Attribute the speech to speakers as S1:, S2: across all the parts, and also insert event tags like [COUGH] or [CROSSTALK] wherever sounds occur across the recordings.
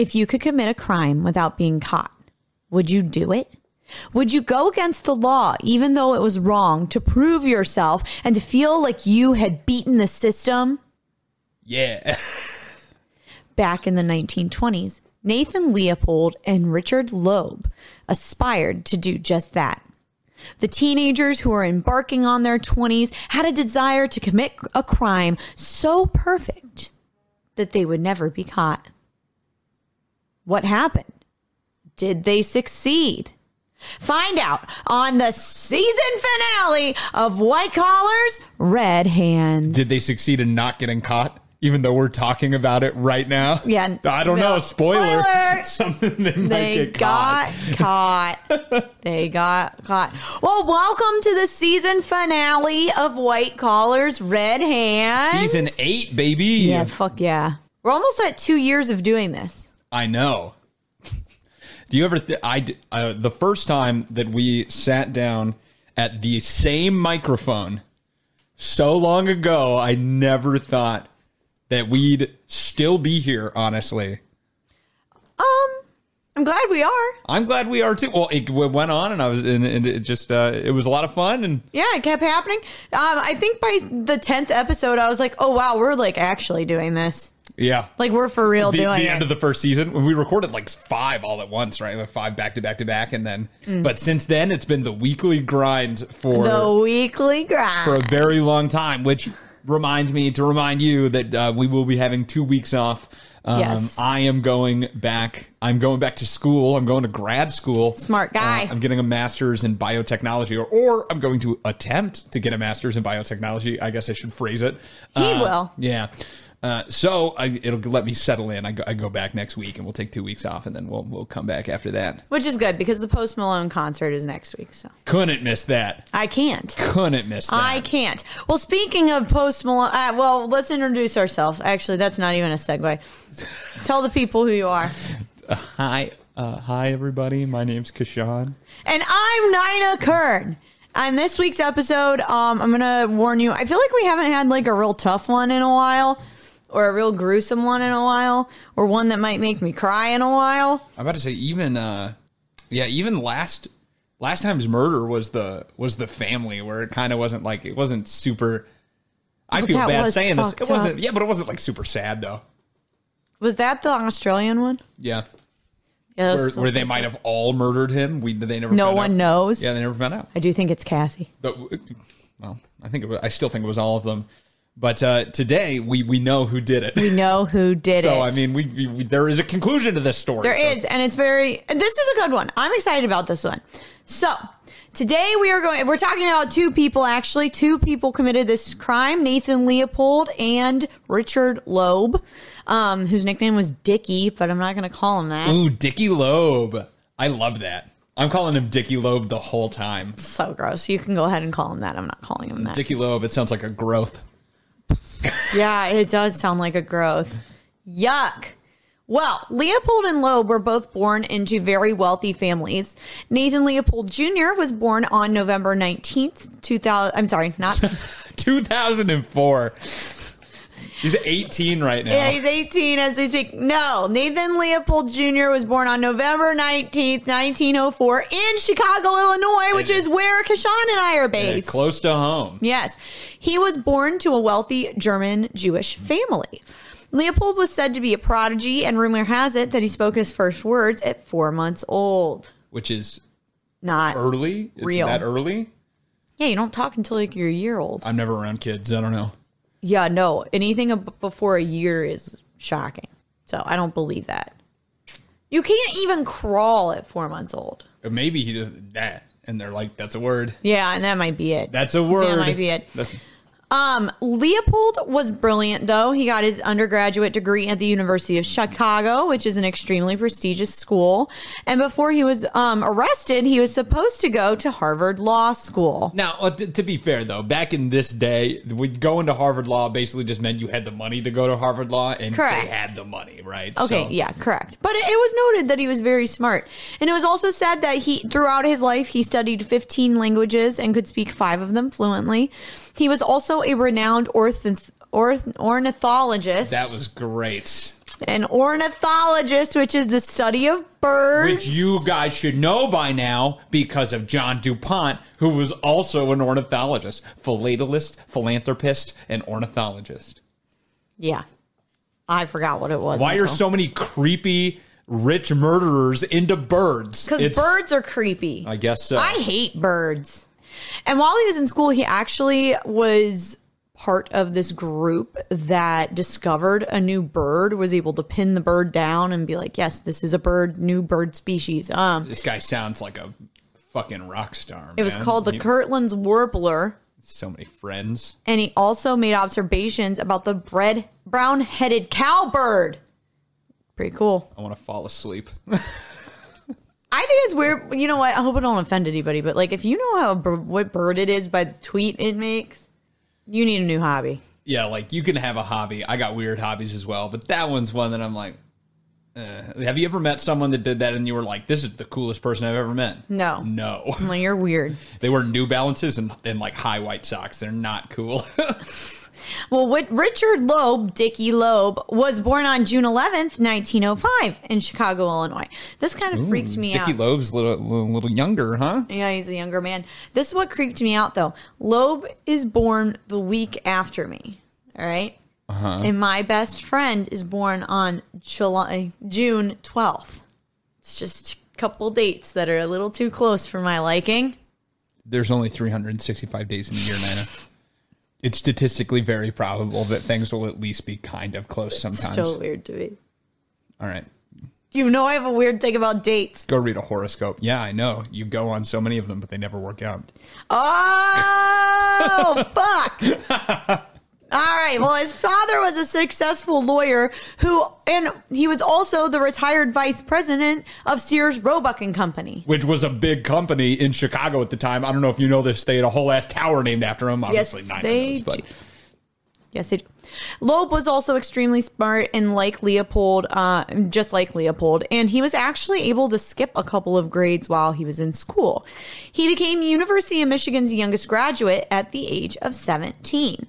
S1: If you could commit a crime without being caught, would you do it? Would you go against the law, even though it was wrong, to prove yourself and to feel like you had beaten the system?
S2: Yeah. [LAUGHS]
S1: Back in the 1920s, Nathan Leopold and Richard Loeb aspired to do just that. The teenagers who were embarking on their 20s had a desire to commit a crime so perfect that they would never be caught. What happened? Did they succeed? Find out on the season finale of White Collars, Red Hands.
S2: Did they succeed in not getting caught? Even though we're talking about it right now.
S1: Yeah,
S2: I don't
S1: no.
S2: know. Spoiler.
S1: Spoiler. [LAUGHS]
S2: Something they
S1: they got
S2: caught.
S1: caught. [LAUGHS] they got caught. Well, welcome to the season finale of White Collars, Red Hands.
S2: Season eight, baby.
S1: Yeah, fuck yeah. We're almost at two years of doing this.
S2: I know. Do you ever? Th- I uh, the first time that we sat down at the same microphone so long ago, I never thought that we'd still be here. Honestly,
S1: Um, I'm glad we are.
S2: I'm glad we are too. Well, it went on, and I was, and, and it just, uh, it was a lot of fun, and
S1: Yeah, it kept happening. Um, I think by the tenth episode, I was like, "Oh wow, we're like actually doing this.
S2: Yeah,
S1: Like we're for real
S2: the,
S1: doing
S2: the
S1: it."
S2: end of the first season when we recorded like five all at once, right? Like five back to back to back, and then, but since then it's been the weekly grind for
S1: Mm. the weekly grind.
S2: for a very long time, which reminds me to remind you that uh, we will be having two weeks off. Um,
S1: Yes.
S2: I am going back. I'm going back to school. I'm going to grad school.
S1: Smart guy.
S2: Uh, I'm getting a master's in biotechnology, or, or I'm going to attempt to get a master's in biotechnology. I guess I should phrase it.
S1: He
S2: Uh,
S1: will.
S2: Yeah. Uh, so I, it'll let me settle in. I go, I go back next week, and we'll take two weeks off, and then we'll we'll come back after that.
S1: Which is good because the Post Malone concert is next week, so
S2: Couldn't miss that.
S1: I can't.
S2: Couldn't miss that.
S1: I can't. Well, speaking of Post Malone, uh, well, let's introduce ourselves. Actually, that's not even a segue. [LAUGHS] Tell the people who you are.
S2: Hi, uh, hi everybody. My name's Kashan.
S1: And I'm Nina Kern. On this week's episode, um, I'm gonna warn you. I feel like we haven't had like a real tough one in a while, or a real gruesome one in a while, or one that might make me cry in a while.
S2: I'm about to say even uh yeah, even last last time's murder was the was the family where it kind of wasn't like it wasn't super I
S1: But
S2: feel bad saying this. It wasn't
S1: up.
S2: yeah, but it wasn't like super sad though.
S1: Was that the Australian one?
S2: Yeah.
S1: Yeah,
S2: Where, where they might have all murdered him. We they never
S1: No one
S2: out.
S1: knows.
S2: Yeah, they never found out.
S1: I do think it's Cassie.
S2: But well, I think it was, I still think it was all of them. But uh, today we we know who did it.
S1: We know who did [LAUGHS] it.
S2: so I mean, we, we, we there is a conclusion to this story.
S1: There
S2: so-
S1: is, and it's very. and This is a good one. I'm excited about this one. So today we are going. We're talking about two people. Actually, two people committed this crime: Nathan Leopold and Richard Loeb, um, whose nickname was Dicky, but I'm not going to call him that.
S2: Ooh, Dicky Loeb. I love that. I'm calling him Dicky Loeb the whole time.
S1: So gross. You can go ahead and call him that. I'm not calling him that.
S2: Dickie Loeb, it sounds like a growth.
S1: Yeah, it does sound like a growth. Yuck. Well, Leopold and Loeb were both born into very wealthy families. Nathan Leopold Jr. was born on November 19th, 2000. I'm sorry, not. [LAUGHS]
S2: 2004. He's 18 right now.
S1: yeah, he's 18 as we speak. No, Nathan Leopold Jr. was born on November 19th, 1904 in Chicago, Illinois, which is where Kashan and I are
S2: Yeah,
S1: based.
S2: close to home.
S1: Yes. He was born to a wealthy German Jewish family. Leopold was said to be a prodigy, and rumor has it that he spoke his first words at four months old.
S2: Which is
S1: Not
S2: early. It's
S1: Real.
S2: that early?
S1: Yeah, you don't talk until like you're a year old.
S2: I'm never around kids. I don't know.
S1: Yeah, no. Anything ab- before a year is shocking. So I don't believe that. You can't even crawl at four months old.
S2: Or Maybe he does that. And they're like, that's a word.
S1: Yeah, and that might be it.
S2: That's a word.
S1: That might be it.
S2: That's,
S1: Um, Leopold was brilliant, though. He got his undergraduate degree at the University of Chicago, which is an extremely prestigious school. And before he was um, arrested, he was supposed to go to Harvard Law School.
S2: Now, uh, t- to be fair though, back in this day, we going to Harvard Law basically just meant you had the money to go to Harvard Law, and
S1: Correct.
S2: they had the money, right?
S1: Okay,
S2: So-
S1: yeah, correct. But it, it was noted that he was very smart. And it was also said that he, throughout his life, he studied 15 languages and could speak five of them fluently. He was also a renowned orth- orth- ornithologist.
S2: That was great.
S1: An ornithologist, which is the study of birds.
S2: Which you guys should know by now because of John DuPont, who was also an ornithologist, philatelist, philanthropist, and ornithologist.
S1: Yeah. I forgot what it was.
S2: Why are so many creepy rich murderers into birds?
S1: Because birds are creepy.
S2: I guess so.
S1: I hate birds. And while he was in school, he actually was part of this group that discovered a new bird, was able to pin the bird down and be like, yes, this is a bird, new bird species. Um,
S2: this guy sounds like a fucking rock star.
S1: it was
S2: man.
S1: called the
S2: He-
S1: Kirtland's warbler.
S2: So many friends.
S1: And he also made observations about the bread brown headed cowbird. Pretty cool.
S2: I want to fall asleep. [LAUGHS]
S1: I think it's weird. You know what? I hope I don't offend anybody, but like, if you know how what bird it is by the tweet it makes, you need a new hobby.
S2: yeah, like you can have a hobby. I got weird hobbies as well, but that one's one that I'm like, eh. have you ever met someone that did that and you were like, this is the coolest person I've ever met?
S1: No.
S2: No.
S1: Like, you're weird. [LAUGHS]
S2: They wear New Balances and, and like high white socks. They're not cool. [LAUGHS]
S1: Well, Richard Loeb, Dickie Loeb, was born on June 11th, 1905, in Chicago, Illinois. This kind of freaked me
S2: Dickie
S1: out.
S2: Dicky Loeb's a little, little, little younger, huh?
S1: Yeah, he's a younger man. This is what creeped me out, though. Loeb is born the week after me. All right?
S2: Uh-huh.
S1: And my best friend is born on July, June 12th. It's just a couple dates that are a little too close for my liking.
S2: There's only 365 days in a year, Nina. It's statistically very probable that things will at least be kind of close sometimes.
S1: Still weird to me.
S2: All right.
S1: You know I have a weird thing about dates.
S2: Go read a horoscope. Yeah, I know. You go on so many of them, but they never work out.
S1: Oh, [LAUGHS] fuck. All right. Well, his father was a successful lawyer who, and he was also the retired vice president of Sears Roebuck and Company.
S2: Which was a big company in Chicago at the time. I don't know if you know this. They had a whole ass tower named after him. Obviously,
S1: Yes, they
S2: knows, but
S1: do. Yes, they do. Loeb was also extremely smart and like Leopold, uh, just like Leopold, and he was actually able to skip a couple of grades while he was in school. He became University of Michigan's youngest graduate at the age of 17.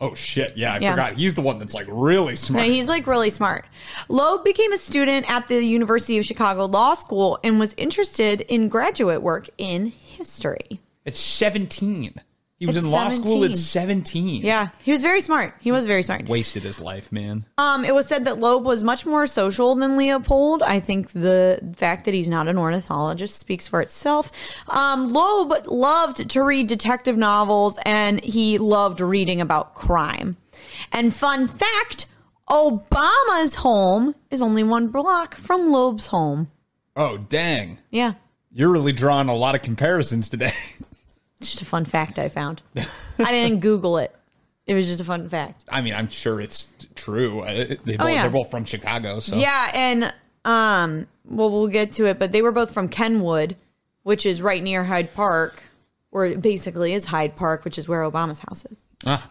S2: Oh shit, yeah, I
S1: Yeah.
S2: forgot. He's the one that's like really smart.
S1: No, he's like really smart. Loeb became a student at the University of Chicago Law School and was interested in graduate work in history.
S2: At 17. He was
S1: At
S2: in law school at
S1: 17.
S2: 17.
S1: Yeah, he was very smart. He was very smart.
S2: Wasted his life, man.
S1: Um, it was said that Loeb was much more social than Leopold. I think the fact that he's not an ornithologist speaks for itself. Um, Loeb loved to read detective novels and he loved reading about crime. And fun fact Obama's home is only one block from Loeb's home.
S2: Oh, dang.
S1: Yeah.
S2: You're really drawing a lot of comparisons today. [LAUGHS]
S1: Just a fun fact I found. I didn't [LAUGHS] Google it. It was just a fun fact.
S2: I mean, I'm sure it's true. Uh, They both,
S1: Oh, yeah.
S2: They're both from Chicago, so.
S1: Yeah, and um, well, we'll get to it, but they were both from Kenwood, which is right near Hyde Park, or it basically is Hyde Park, which is where Obama's house is.
S2: Ah,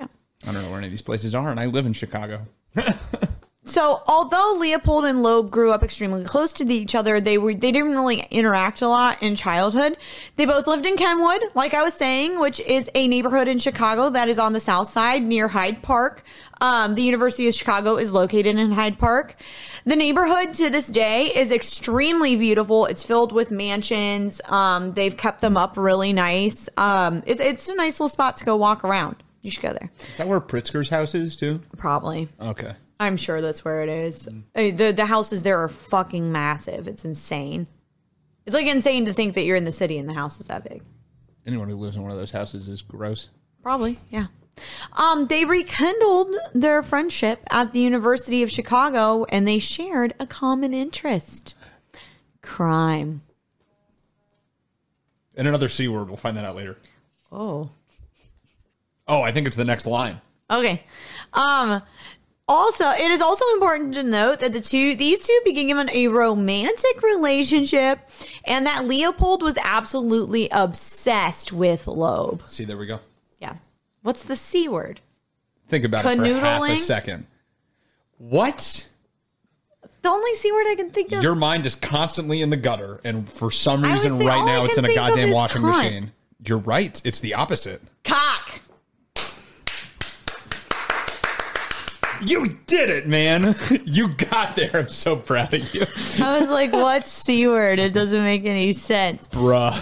S1: Yeah.
S2: I don't know where any of these places are, and I live in Chicago. [LAUGHS]
S1: So, although Leopold and Loeb grew up extremely close to each other, they were they didn't really interact a lot in childhood. They both lived in Kenwood, like I was saying, which is a neighborhood in Chicago that is on the south side near Hyde Park. Um, the University of Chicago is located in Hyde Park. The neighborhood to this day is extremely beautiful. It's filled with mansions. Um, they've kept them up really nice. Um, it's it's a nice little spot to go walk around. You should go there.
S2: Is that where Pritzker's house is, too?
S1: Probably.
S2: Okay.
S1: I'm sure that's where it is. I mean, the the houses there are fucking massive. It's insane. It's like insane to think that you're in the city and the house is that big.
S2: Anyone who lives in one of those houses is gross.
S1: Probably, yeah. Um, they rekindled their friendship at the University of Chicago and they shared a common interest. Crime.
S2: And another C word. We'll find that out later.
S1: Oh.
S2: Oh, I think it's the next line.
S1: Okay. Um also, it is also important to note that the two these two began a romantic relationship and that Leopold was absolutely obsessed with Loeb.
S2: See, there we go.
S1: Yeah. What's the C word?
S2: Think about it for half a second. What?
S1: The only C word I can think of.
S2: Your mind is constantly in the gutter, and for some reason, right now, it's in a goddamn washing
S1: cunt.
S2: machine. You're right. It's the opposite. You did it, man. [LAUGHS] You got there. I'm so proud of you,
S1: I was like, [LAUGHS] what C word? It doesn't make any sense.
S2: bruh.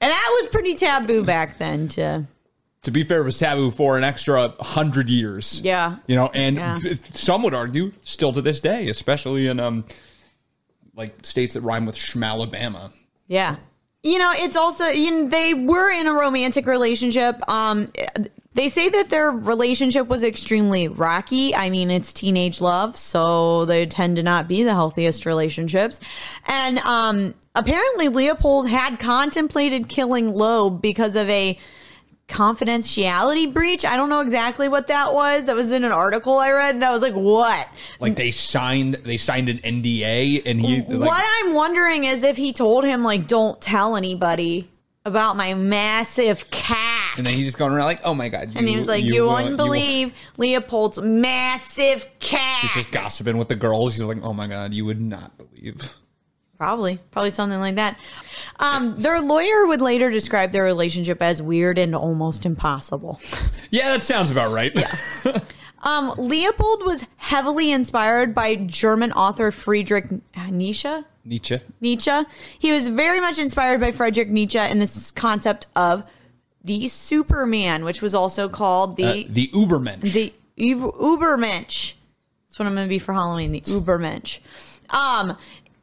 S1: And that was pretty taboo back then too.
S2: To be fair, it was taboo for an extra hundred years.
S1: Yeah.
S2: you know, and
S1: Yeah.
S2: some would argue still to this day, especially in um, like states that rhyme with Schmalabama.
S1: Yeah. You know, it's also you know, they were in a romantic relationship. Um they say that their relationship was extremely rocky. I mean, it's teenage love, so they tend to not be the healthiest relationships. And um apparently Leopold had contemplated killing Loeb because of a confidentiality breach. I don't know exactly what that was. That was in an article I read and I was like, "What?"
S2: Like they signed, they signed an NDA, and he like,
S1: what I'm wondering is if he told him like, "Don't tell anybody about my massive cat,"
S2: and then he's just going around like, "Oh my god!" You,
S1: and he was like, "You,
S2: uh,
S1: wouldn't believe Leopold's massive cat."
S2: He's just gossiping with the girls. He's like, "Oh my god, you would not believe."
S1: Probably, probably something like that. Um, their lawyer would later describe their relationship as weird and almost impossible. [LAUGHS]
S2: Yeah, that sounds about right. [LAUGHS]
S1: Um, Leopold was heavily inspired by German author Friedrich Nietzsche.
S2: Nietzsche.
S1: Nietzsche. He was very much inspired by Friedrich Nietzsche and this concept of the Superman, which was also called the
S2: Uh, the Ubermensch.
S1: the Uber- Ubermensch. That's what I'm going to be for Halloween. The Ubermensch. Um,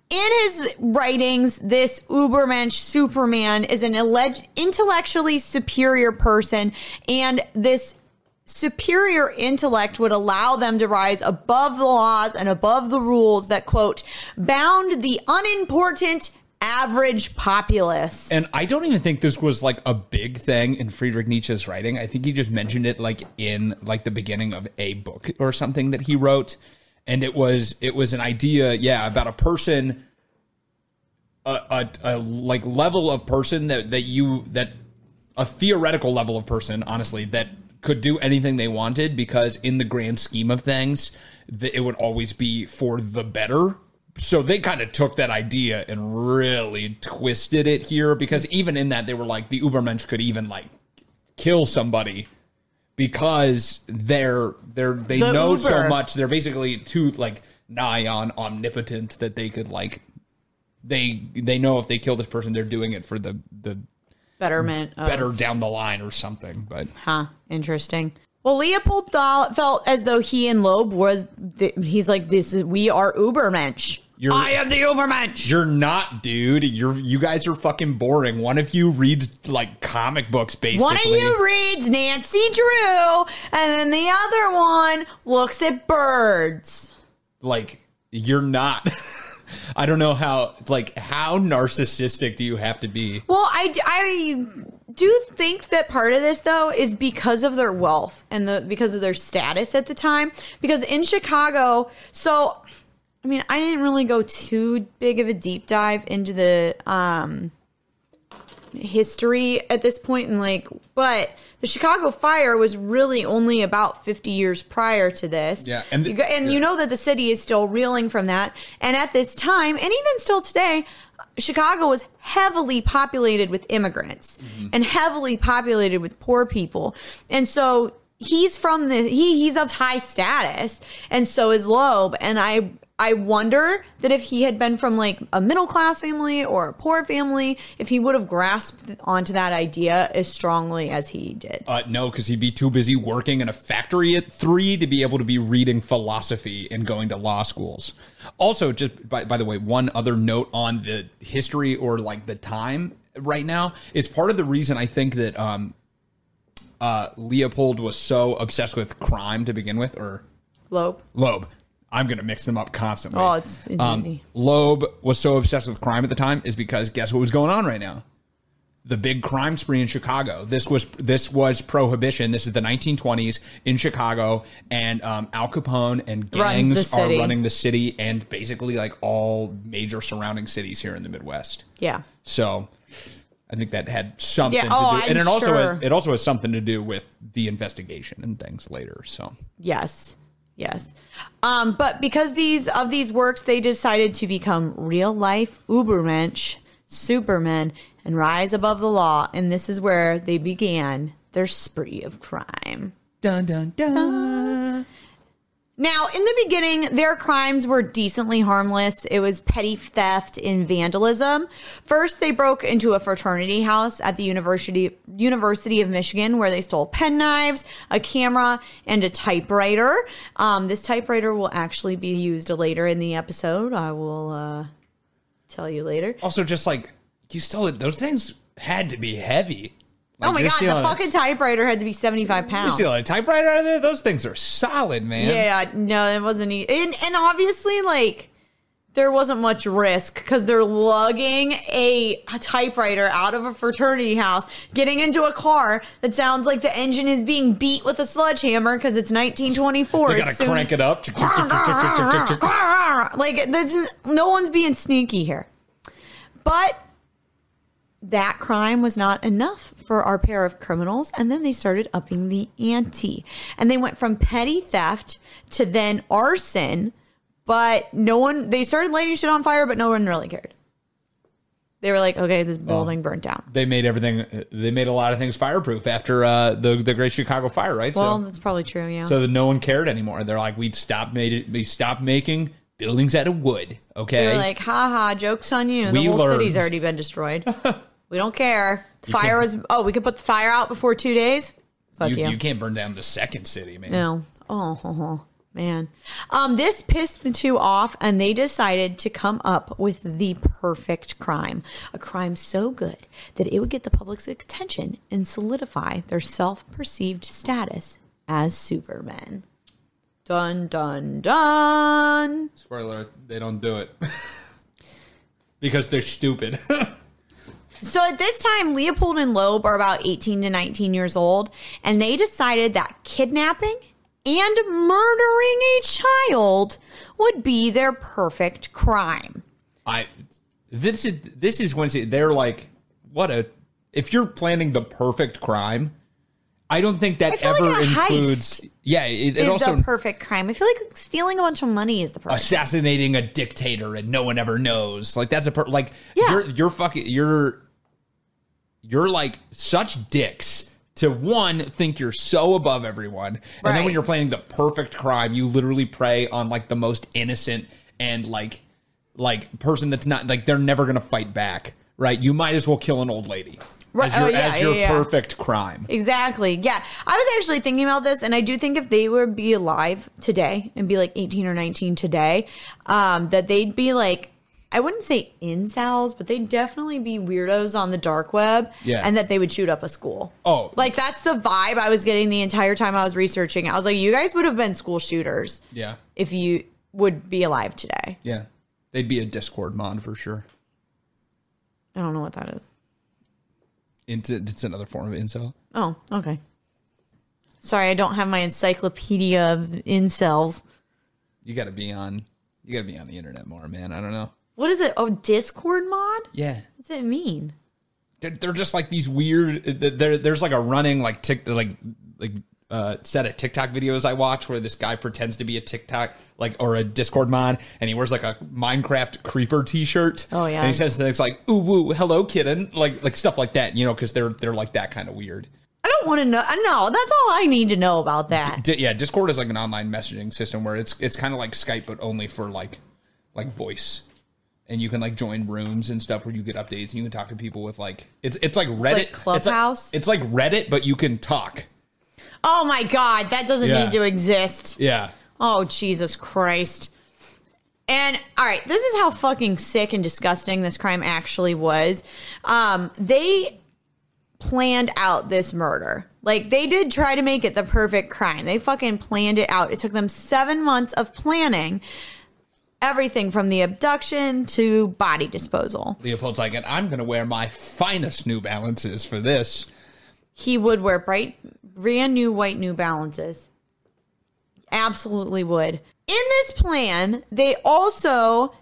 S1: in his writings, this Ubermensch Superman is an alleged intellectually superior person, and this superior intellect would allow them to rise above the laws and above the rules that quote bound the unimportant average populace.
S2: And I don't even think this was like a big thing in Friedrich Nietzsche's writing. I think he just mentioned it like in like the beginning of a book or something that he wrote. And it was it was an idea, yeah, about a person a, a, a like level of person that that you that a theoretical level of person, honestly, that could do anything they wanted because in the grand scheme of things, th- it would always be for the better. So they kind of took that idea and really twisted it here because even in that they were like the Ubermensch could even like kill somebody because they're they're they
S1: The
S2: know so much they're basically too like nigh on omnipotent that they could like they they know if they kill this person they're doing it for the the
S1: Betterment. Of,
S2: better down the line or something but
S1: Huh. Interesting. Well, Leopold thought, felt as though he and Loeb was. The, he's like, "This is we are Ubermensch.
S2: You're-
S1: I am the Ubermensch."
S2: you're not dude you're you guys are fucking boring one of you reads like comic books basically
S1: One of you reads Nancy Drew, and then the other one looks at birds.
S2: like you're not [LAUGHS] i don't know how like how narcissistic do you have to be
S1: Well, I, I do think that part of this though is because of their wealth and the because of their status at the time. Because in Chicago, so I mean, I didn't really go too big of a deep dive into the um history at this point and like but the Chicago fire was really only about 50 years prior to this.
S2: Yeah, and the-
S1: you, and you know that the city is still reeling from that. And at this time, and even still today, Chicago was heavily populated with immigrants
S2: Mm-hmm.
S1: and heavily populated with poor people. And so he's from the he he's of high status and so is Loeb and I I wonder that if he had been from like a middle class family or a poor family, if he would have grasped onto that idea as strongly as he did.
S2: Uh, no, because he'd be too busy working in a factory at three to be able to be reading philosophy and going to law schools. Also, just by, by the way, one other note on the history or like the time right now is part of the reason I think that um, uh, Leopold was so obsessed with crime to begin with, or
S1: Loeb.
S2: Loeb. I'm going to mix them up constantly.
S1: Oh, it's, it's
S2: Um,
S1: easy.
S2: Loeb was so obsessed with crime at the time is because guess what was going on right now? the big crime spree in Chicago. This was this was prohibition. This is the 1920s in Chicago, and um, Al Capone and gangs are running the city and basically like all major surrounding cities here in the Midwest.
S1: Yeah.
S2: So I think that had something
S1: Yeah,
S2: to
S1: oh,
S2: do,
S1: I'm
S2: and it also
S1: sure.
S2: has, it also has something to do with the investigation and things later. So
S1: Yes. Yes. Um, but because these of these works, they decided to become real life Ubermensch, Supermen, and rise above the law. And this is where they began their spree of crime.
S2: dun dun dun.
S1: Now, in the beginning, their crimes were decently harmless. It was petty theft and vandalism. First, they broke into a fraternity house at the University University of Michigan, where they stole pen knives, a camera, and a typewriter. Um, this typewriter will actually be used later in the episode. I will uh, tell you later.
S2: Also, just like you still those things had to be heavy. Like,
S1: oh my god, the fucking typewriter had to be seventy five pounds.
S2: You steal a typewriter out there? Those things are solid, man.
S1: Yeah, no, it wasn't. E- and, and obviously, like, there wasn't much risk because they're lugging a, a typewriter out of a fraternity house, getting into a car that sounds like the engine is being beat with a sledgehammer because it's 1924.
S2: They gotta
S1: Soon-
S2: crank it up. [LAUGHS]
S1: like, there's, no one's being sneaky here. But that crime was not enough for our pair of criminals. And then they started upping the ante. And they went from petty theft to then arson. But no one, they started lighting shit on fire, but no one really cared. They were like, okay, this building burnt down.
S2: they made everything. They made a lot of things fireproof after uh, the the Great Chicago Fire, right?
S1: Well,
S2: so,
S1: that's probably true, yeah.
S2: so that no one cared anymore. They're like, we stopped made it. We stopped making buildings out of wood. Okay,
S1: they were like, haha, joke's on you. The
S2: We
S1: whole city's already been destroyed. [LAUGHS] we don't care. The fire was, oh, we could put the fire out before two days? Fuck
S2: you,
S1: you.
S2: you can't burn down the second city, man.
S1: No. Oh, oh, [LAUGHS] oh, man. Um, this pissed the two off, and they decided to come up with the perfect crime. A crime so good that it would get the public's attention and solidify their self perceived status as Supermen. Dun, dun, dun.
S2: Spoiler: They don't do it [LAUGHS] because they're stupid. [LAUGHS]
S1: So at this time, Leopold and Loeb are about 18 to 19 years old, and they decided that kidnapping and murdering a child would be their perfect crime.
S2: I this is this is when they're like, what a if you're planning the perfect crime. I don't think that ever
S1: like
S2: includes. Yeah, it, it
S1: is
S2: also
S1: perfect crime. I feel like stealing a bunch of money is the perfect.
S2: assassinating a dictator and no one ever knows. Like that's a per- like
S1: Yeah.
S2: you're you're fucking you're you're like such dicks to one think you're so above everyone, and then when you're planning the perfect crime, you literally prey on like the most innocent and like like person that's not like they're never gonna fight back. Right? You might as well kill an old lady
S1: Right.
S2: as your,
S1: Oh, yeah,
S2: as your
S1: yeah, yeah.
S2: perfect crime.
S1: Exactly. Yeah. I was actually thinking about this, and I do think if they would be alive today and be like 18 or 19 today, um, that they'd be like, I wouldn't say incels, but they'd definitely be weirdos on the dark web.
S2: Yeah.
S1: And that they would shoot up a school.
S2: Oh.
S1: Like that's the vibe I was getting the entire time I was researching. I was like, you guys would have been school shooters
S2: Yeah.
S1: if you would be alive today.
S2: Yeah. They'd be a Discord mod for sure.
S1: I don't know what that is.
S2: Into it's another form of incel.
S1: Oh, okay. Sorry, I don't have my encyclopedia of incels.
S2: You got to be on. You got to be on the internet more, man. I don't know.
S1: What is it? Oh, Discord mod?
S2: Yeah,
S1: What does it mean?
S2: they're, they're just like these weird. There's like a running like tick like like uh, set of TikTok videos I watch where this guy pretends to be a TikTok like or a Discord mod, and he wears like a Minecraft creeper T-shirt.
S1: Oh, yeah.
S2: and he says things like "ooh woo, hello kitten," like like stuff like that. You know, because they're they're like that kind of weird.
S1: I don't want to know. No, that's all I need to know about that.
S2: Di- yeah, Discord is like an online messaging system where it's it's kind of like Skype but only for like like voice. And you can like join rooms and stuff where you get updates and you can talk to people with like it's it's like Reddit
S1: like
S2: It's
S1: Clubhouse?
S2: It's like, Reddit but you can talk.
S1: Oh my God, that doesn't
S2: Yeah.
S1: need to exist.
S2: Yeah.
S1: Oh, Jesus Christ. And all right, this is how fucking sick and disgusting this crime actually was. Um, they planned out this murder. Like they did try to make it the perfect crime. They fucking planned it out. It took them seven months of planning. Everything from the abduction to body disposal.
S2: Leopold's like, and I'm going to wear my finest New Balances for this.
S1: He would wear bright, brand new white New Balances. Absolutely would. In this plan, they also,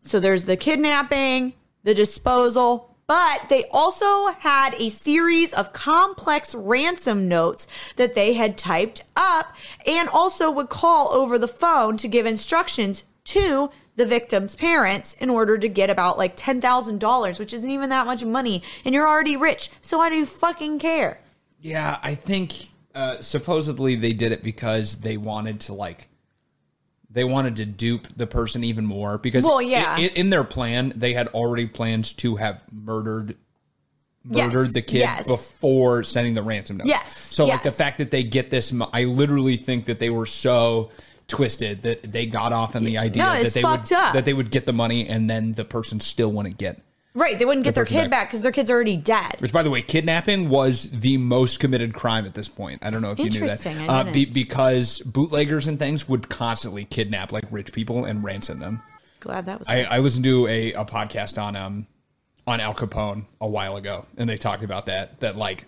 S1: so there's the kidnapping, the disposal, but they also had a series of complex ransom notes that they had typed up and also would call over the phone to give instructions to the victim's parents in order to get about like $10,000, which isn't even that much money. And you're already rich. So why do you fucking care?
S2: Yeah, I think uh, supposedly they did it because they wanted to like they wanted to dupe the person even more because
S1: Well, yeah.
S2: i- i- in, their plan they had already planned to have murdered
S1: Yes,
S2: murdered the kid
S1: yes.
S2: before sending the ransom note.
S1: Yes,
S2: So like the fact that they get this, I literally think that they were so twisted that they got off on the idea
S1: No,
S2: that they would
S1: up.
S2: that they would get the money and then the person still wouldn't get.
S1: Right. They wouldn't get their kid
S2: back.
S1: back because their kid's already dead.
S2: Which, by the way, kidnapping was the most committed crime at this point. I don't know if you knew that. Uh, be, because bootleggers and things would constantly kidnap like rich people and ransom them.
S1: Glad that was.
S2: I, I listened to a, a podcast on um on Al Capone a while ago, and they talked about that. That like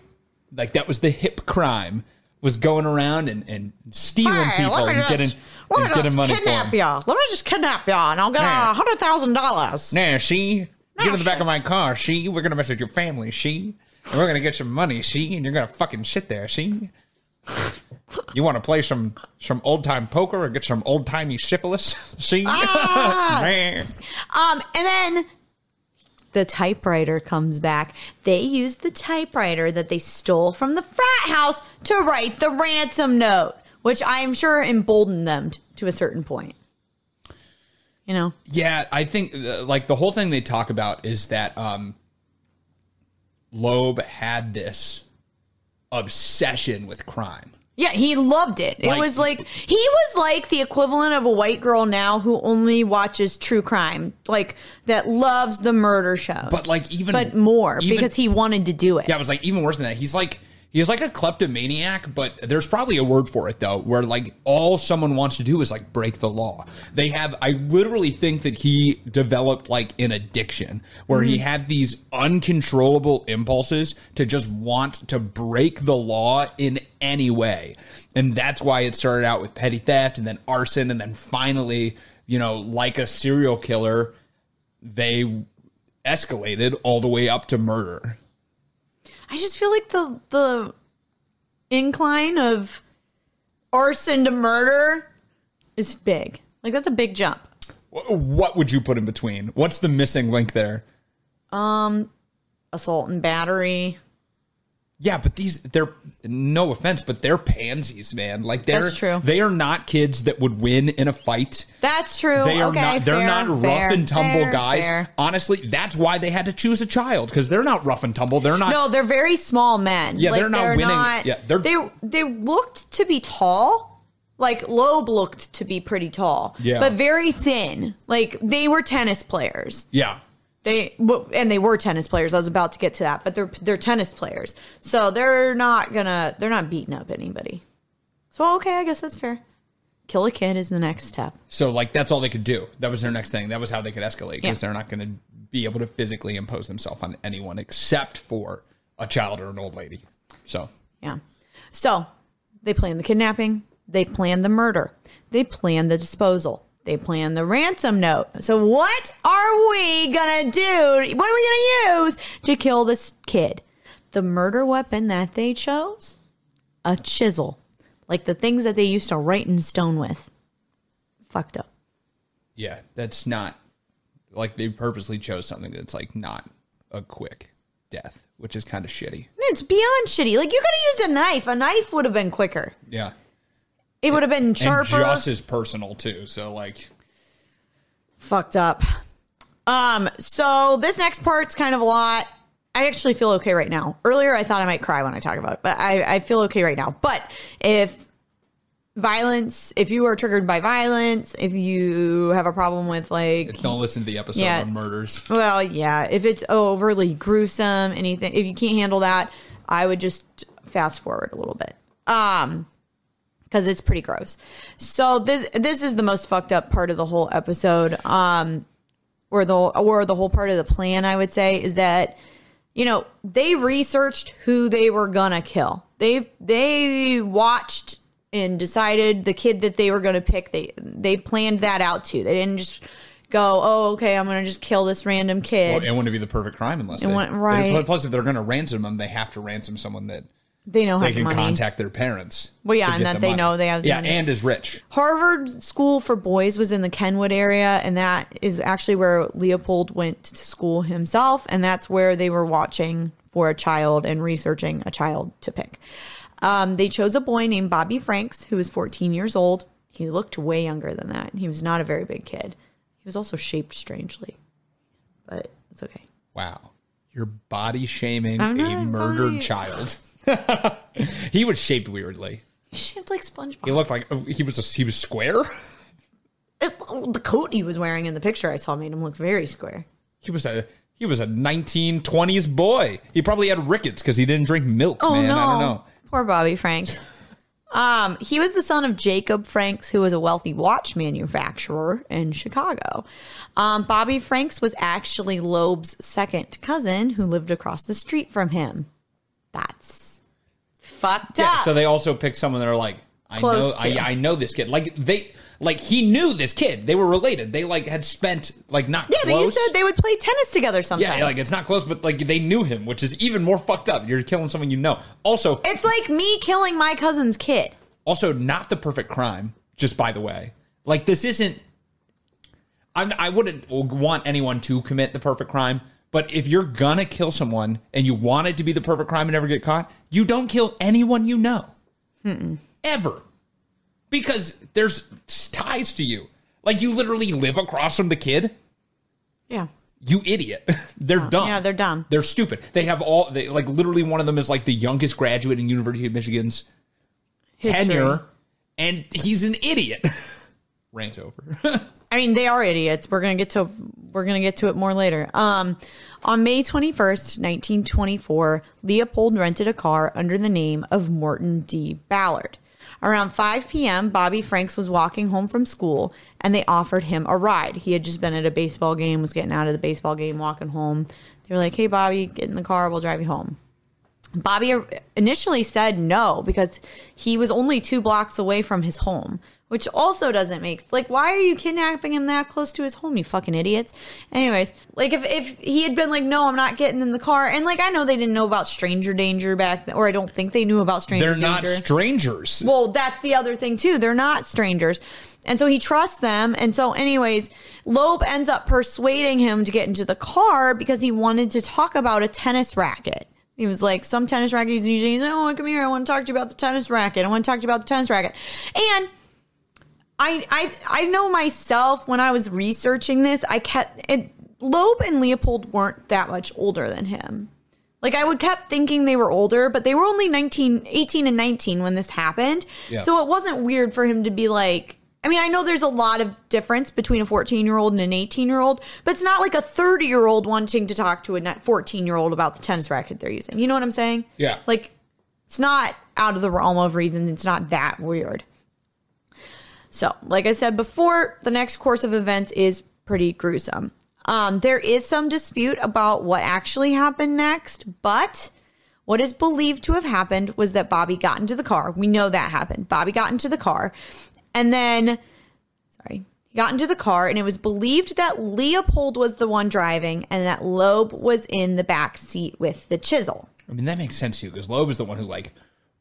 S2: like that was the hip crime was going around and, and stealing
S1: Hey,
S2: people and
S1: just-
S2: getting
S1: let me
S2: and getting
S1: just
S2: money for
S1: kidnap
S2: them.
S1: y'all. Let me just kidnap y'all, and I'll get a hundred thousand dollars.
S2: Nah, she get in the back of my car. She we're gonna mess with your family. She and we're gonna get some money. She and you're gonna fucking sit there. She. You want to play some some old time poker or get some old timey syphilis? [LAUGHS] She,
S1: Ah! [LAUGHS]
S2: man.
S1: Um, and then the typewriter comes back. They use the typewriter that they stole from the frat house to write the ransom note, which I'm sure emboldened them t- to a certain point. You know,
S2: Yeah, I think uh, like the whole thing they talk about is that um Loeb had this obsession with crime.
S1: Yeah, he loved it. It
S2: Like-
S1: was like he was like the equivalent of a white girl now who only watches true crime, like that loves the murder shows.
S2: But, like, even-
S1: but more
S2: even-
S1: because he wanted to do it.
S2: Yeah, it was like even worse than that. He's like he's like a kleptomaniac, but there's probably a word for it though, where like all someone wants to do is like break the law. They have I literally think that he developed like an addiction where he mm-hmm. had these uncontrollable impulses to just want to break the law in any way. And that's why it started out with petty theft and then arson and then finally, you know, like a serial killer, they escalated all the way up to murder.
S1: I just feel like the the incline of arson to murder is big. Like that's a big jump.
S2: What would you put in between? What's the missing link there?
S1: Um, Assault and battery.
S2: Yeah, but these they're no offense, but they're pansies, man. Like they're
S1: That's true.
S2: they are not kids that would win in a fight.
S1: That's true.
S2: They are
S1: okay,
S2: not they're
S1: fair,
S2: not rough
S1: fair,
S2: and tumble
S1: fair,
S2: guys. Honestly, that's why they had to choose a child because they're not rough and tumble. They're not
S1: No, they're very small men.
S2: Yeah, they're not winning.
S1: not-
S2: Yeah, they're-
S1: they they looked to be tall. Like Loeb looked to be pretty tall.
S2: Yeah.
S1: but very thin. Like they were tennis players.
S2: Yeah.
S1: They and they were tennis players. I was about to get to that, but they're they're tennis players, so they're not gonna they're not beating up anybody. So okay, I guess that's fair. Kill a kid is the next step.
S2: So like that's all they could do. That was their next thing. That was how they could escalate because
S1: Yeah.
S2: they're not to be able to physically impose themselves on anyone except for a child or an old lady. So
S1: Yeah. So they planned the kidnapping. They planned the murder. They planned the disposal. They plan the ransom note. So what are we gonna do? What are we gonna use to kill this kid? The murder weapon that they chose? A chisel. Like the things that they used to write in stone with. Fucked up.
S2: yeah, that's not like they purposely chose something that's like not a quick death, which is kind of shitty.
S1: It's beyond shitty. Like you could have used a knife. A knife would have been quicker.
S2: Yeah.
S1: It would have been sharper.
S2: And just as personal too. So like
S1: fucked up. Um, so this next part's kind of a lot. I actually feel okay right now. Earlier, I thought I might cry when I talk about it, but I, I feel okay right now. But if violence, if you are triggered by violence, if you have a problem with like,
S2: don't listen to the episode
S1: Yeah.
S2: on murders.
S1: well, yeah, if it's overly gruesome, anything, if you can't handle that, I would just fast forward a little bit. Um, because it's pretty gross. So this this is the most fucked up part of the whole episode. Um, or the or the whole part of the plan, I would say, is that you know they researched who they were gonna kill. They they watched and decided the kid that they were gonna pick. They they planned that out too. They didn't just go, oh okay, I'm gonna just kill this random kid.
S2: Well, it wouldn't be the perfect crime unless
S1: It
S2: they,
S1: wouldn't- right.
S2: Plus, if they're going to ransom them, they have to ransom someone that
S1: they know how
S2: they
S1: to
S2: can
S1: money.
S2: contact their parents.
S1: Well, yeah, and that
S2: the
S1: they
S2: money.
S1: know they have
S2: yeah,
S1: money.
S2: and is rich.
S1: Harvard School for Boys was in the Kenwood area, and that is actually where Leopold went to school himself, and that's where they were watching for a child and researching a child to pick. Um, they chose a boy named Bobby Franks, who was 14 years old. He looked way younger than that. He was not a very big kid. He was also shaped strangely, but it's okay.
S2: Wow, you're body shaming a murdered
S1: body-
S2: child. [LAUGHS] he was shaped weirdly.
S1: Shaped like SpongeBob.
S2: He looked like oh, he was a, he was square.
S1: It- the coat he was wearing in the picture I saw made him look very square.
S2: He was a he was a 1920s boy. He probably had rickets because he didn't drink milk.
S1: Oh
S2: man,
S1: no,
S2: I don't know.
S1: poor Bobby Franks. Um, he was the son of Jacob Franks, who was a wealthy watch manufacturer in Chicago. Um, Bobby Franks was actually Loeb's second cousin, who lived across the street from him. That's fucked
S2: Yeah,
S1: up.
S2: so they also picked someone that are like, I
S1: Close
S2: know,
S1: to.
S2: I, I know this kid. Like they, like he knew this kid. They were related. They like had spent like not
S1: yeah, they
S2: close.
S1: used to. They would play tennis together sometimes.
S2: yeah, like it's not close, but like they knew him, which is even more fucked up. You're killing someone you know. Also,
S1: it's like me killing my cousin's kid.
S2: also not the perfect crime. Just by the way, like this isn't. I'm, I wouldn't want anyone to commit the perfect crime, but if you're gonna kill someone and you want it to be the perfect crime and never get caught, you don't kill anyone you know, ever, because there's ties to you. Like you literally live across from the kid.
S1: Yeah.
S2: You idiot. [LAUGHS] they're dumb.
S1: yeah, they're dumb.
S2: They're stupid. They have all they like literally one of them is like the youngest graduate in University of Michigan's
S1: History.
S2: tenure and he's an idiot. [LAUGHS] Rant over. [LAUGHS]
S1: I mean, they are idiots. We're gonna get to we're gonna get to it more later. Um, on May twenty first, nineteen twenty four, Leopold rented a car under the name of Morton D. Ballard. Around 5 p.m., Bobby Franks was walking home from school and they offered him a ride. He had just been at a baseball game, was getting out of the baseball game, walking home. They were like, hey, Bobby, get in the car, we'll drive you home. Bobby initially said no because he was only two blocks away from his home, which also doesn't make like why are you kidnapping him that close to his home, you fucking idiots? Anyways, like if if he had been like no, I'm not getting in the car, and like I know they didn't know about stranger danger back then, or I don't think they knew about stranger
S2: They're
S1: danger.
S2: not strangers.
S1: Well, that's the other thing too. They're not strangers. And so he trusts them. And so, anyways, Loeb ends up persuading him to get into the car because he wanted to talk about a tennis racket. He was like, some tennis rackets usually, oh, come here. I want to talk to you about the tennis racket. I want to talk to you about the tennis racket. And I, I, I know myself when I was researching this, I kept it. Loeb and Leopold weren't that much older than him. Like I would kept thinking they were older, but they were only 19, 18 and 19 when this happened.
S2: Yeah.
S1: So it wasn't weird for him to be like, I mean, I know there's a lot of difference between a 14 year old and an 18 year old, but it's not like a 30 year old wanting to talk to a 14 year old about the tennis racket they're using. You know what I'm saying?
S2: Yeah.
S1: Like it's not out of the realm of reasons. It's not that weird. So, like I said before, the next course of events is pretty gruesome. Um, there is some dispute about what actually happened next, but what is believed to have happened was that Bobby got into the car. We know that happened. Bobby got into the car, and then, sorry, he got into the car, and it was believed that Leopold was the one driving and that Loeb was in the back seat with the chisel.
S2: I mean that makes sense to you because Loeb is the one who like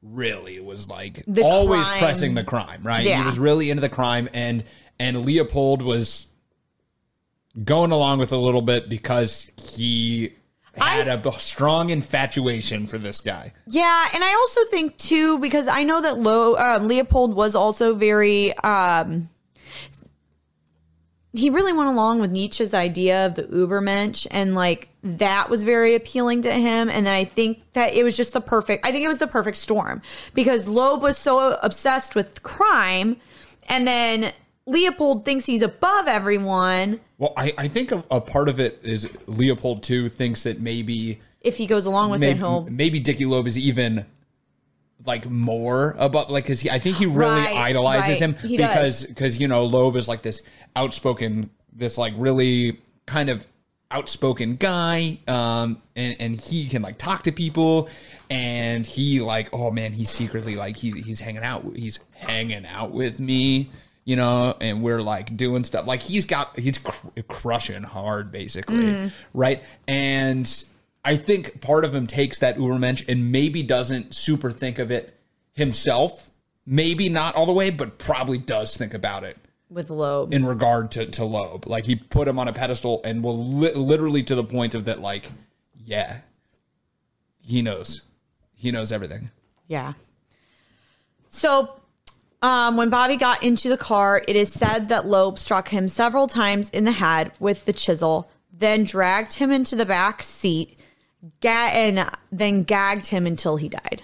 S2: really was like
S1: The
S2: always
S1: crime.
S2: pressing the crime, right?
S1: Yeah.
S2: He was really into the crime and and Leopold was going along with a little bit because he had
S1: I-
S2: a strong infatuation for this guy.
S1: Yeah, and I also think too because I know that Lo, um, Leopold was also very. Um, he really went along with Nietzsche's idea of the Ubermensch, and like that was very appealing to him. And then I think that it was just the perfect. I think it was the perfect storm because Loeb was so obsessed with crime, and then Leopold thinks he's above everyone.
S2: Well, I, I think a, a part of it is Leopold too thinks that maybe
S1: If he goes along with it,
S2: maybe,
S1: he'll
S2: maybe Dickie Loeb is even like more about like because I think he really
S1: Right,
S2: idolizes
S1: right.
S2: him
S1: He
S2: because because you know Loeb is like this outspoken, this like really kind of outspoken guy, um, and and he can like talk to people, and he like oh man, he's secretly like he's he's hanging out, he's hanging out with me. You know, and we're like doing stuff like he's got he's cr- crushing hard basically, right? And I think part of him takes that Ubermensch and maybe doesn't super think of it himself. Maybe not all the way, but probably does think about it
S1: with Loeb.
S2: in regard to, to Loeb. Like he put him on a pedestal and will li- literally to the point of that, like, yeah, he knows. He knows everything.
S1: Yeah. So, um, when Bobby got into the car, it is said that Loeb struck him several times in the head with the chisel, then dragged him into the back seat, ga- and then gagged him until he died.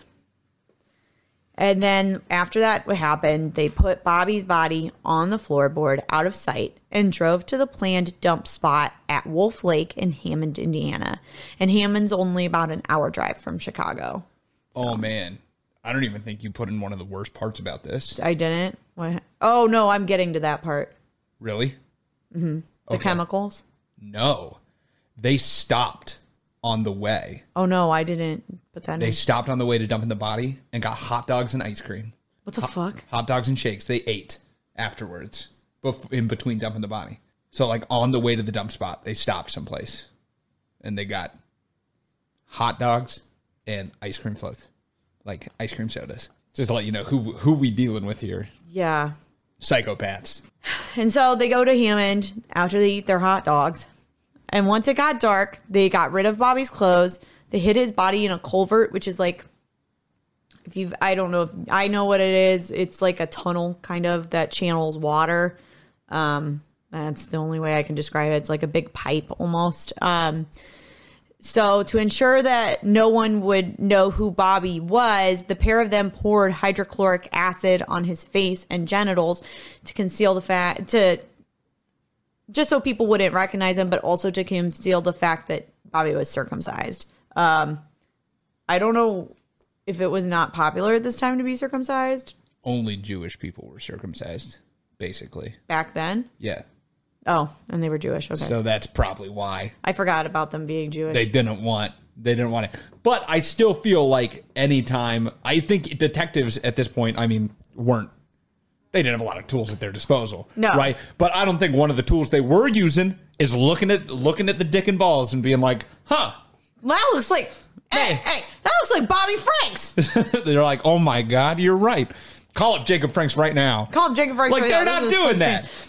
S1: And then after that what happened, they put Bobby's body on the floorboard out of sight and drove to the planned dump spot at Wolf Lake in Hammond, Indiana. And Hammond's only about an hour drive from Chicago.
S2: Oh, man. I don't even think you put in one of the worst parts about this.
S1: I didn't. What? Oh no, I'm getting to that part.
S2: Really? Mm-hmm.
S1: The
S2: Okay.
S1: chemicals.
S2: No. They stopped on the way.
S1: Oh no, I didn't. But then
S2: They stopped on the way to dumping the body and got hot dogs and ice cream.
S1: what the fuck?
S2: hot dogs and shakes they ate afterwards bef- in between dumping the body so like on the way to the dump spot they stopped someplace and they got hot dogs and ice cream floats like ice cream sodas just to let you know who who we dealing with here
S1: Yeah.
S2: psychopaths
S1: And so they go to Hammond after they eat their hot dogs. And once it got dark, they got rid of Bobby's clothes. They hid his body in a culvert, which is like if you've I don't know if I know what it is. It's like a tunnel kind of that channels water. Um that's the only way I can describe it. It's like a big pipe almost. Um so to ensure that no one would know who Bobby was, the pair of them poured hydrochloric acid on his face and genitals to conceal the fact to just so people wouldn't recognize him, but also to conceal the fact that Bobby was circumcised. Um, I don't know if it was not popular at this time to be circumcised
S2: only jewish people were circumcised basically
S1: back then.
S2: yeah
S1: Oh, and they were Jewish. Okay,
S2: so that's probably why
S1: I forgot about them being Jewish.
S2: they didn't want they didn't want it but i still feel like anytime i think detectives at this point i mean weren't they didn't have a lot of tools at their disposal
S1: No.
S2: right but i don't think one of the tools they were using is looking at looking at the dick and balls and being like huh
S1: that looks like hey,
S2: Hey.
S1: that looks like Bobby Franks. [LAUGHS]
S2: they're like oh my god you're right call up jacob franks right now
S1: Call up Jacob Franks.
S2: like
S1: right
S2: they're
S1: now.
S2: not doing
S1: so
S2: that
S1: strange.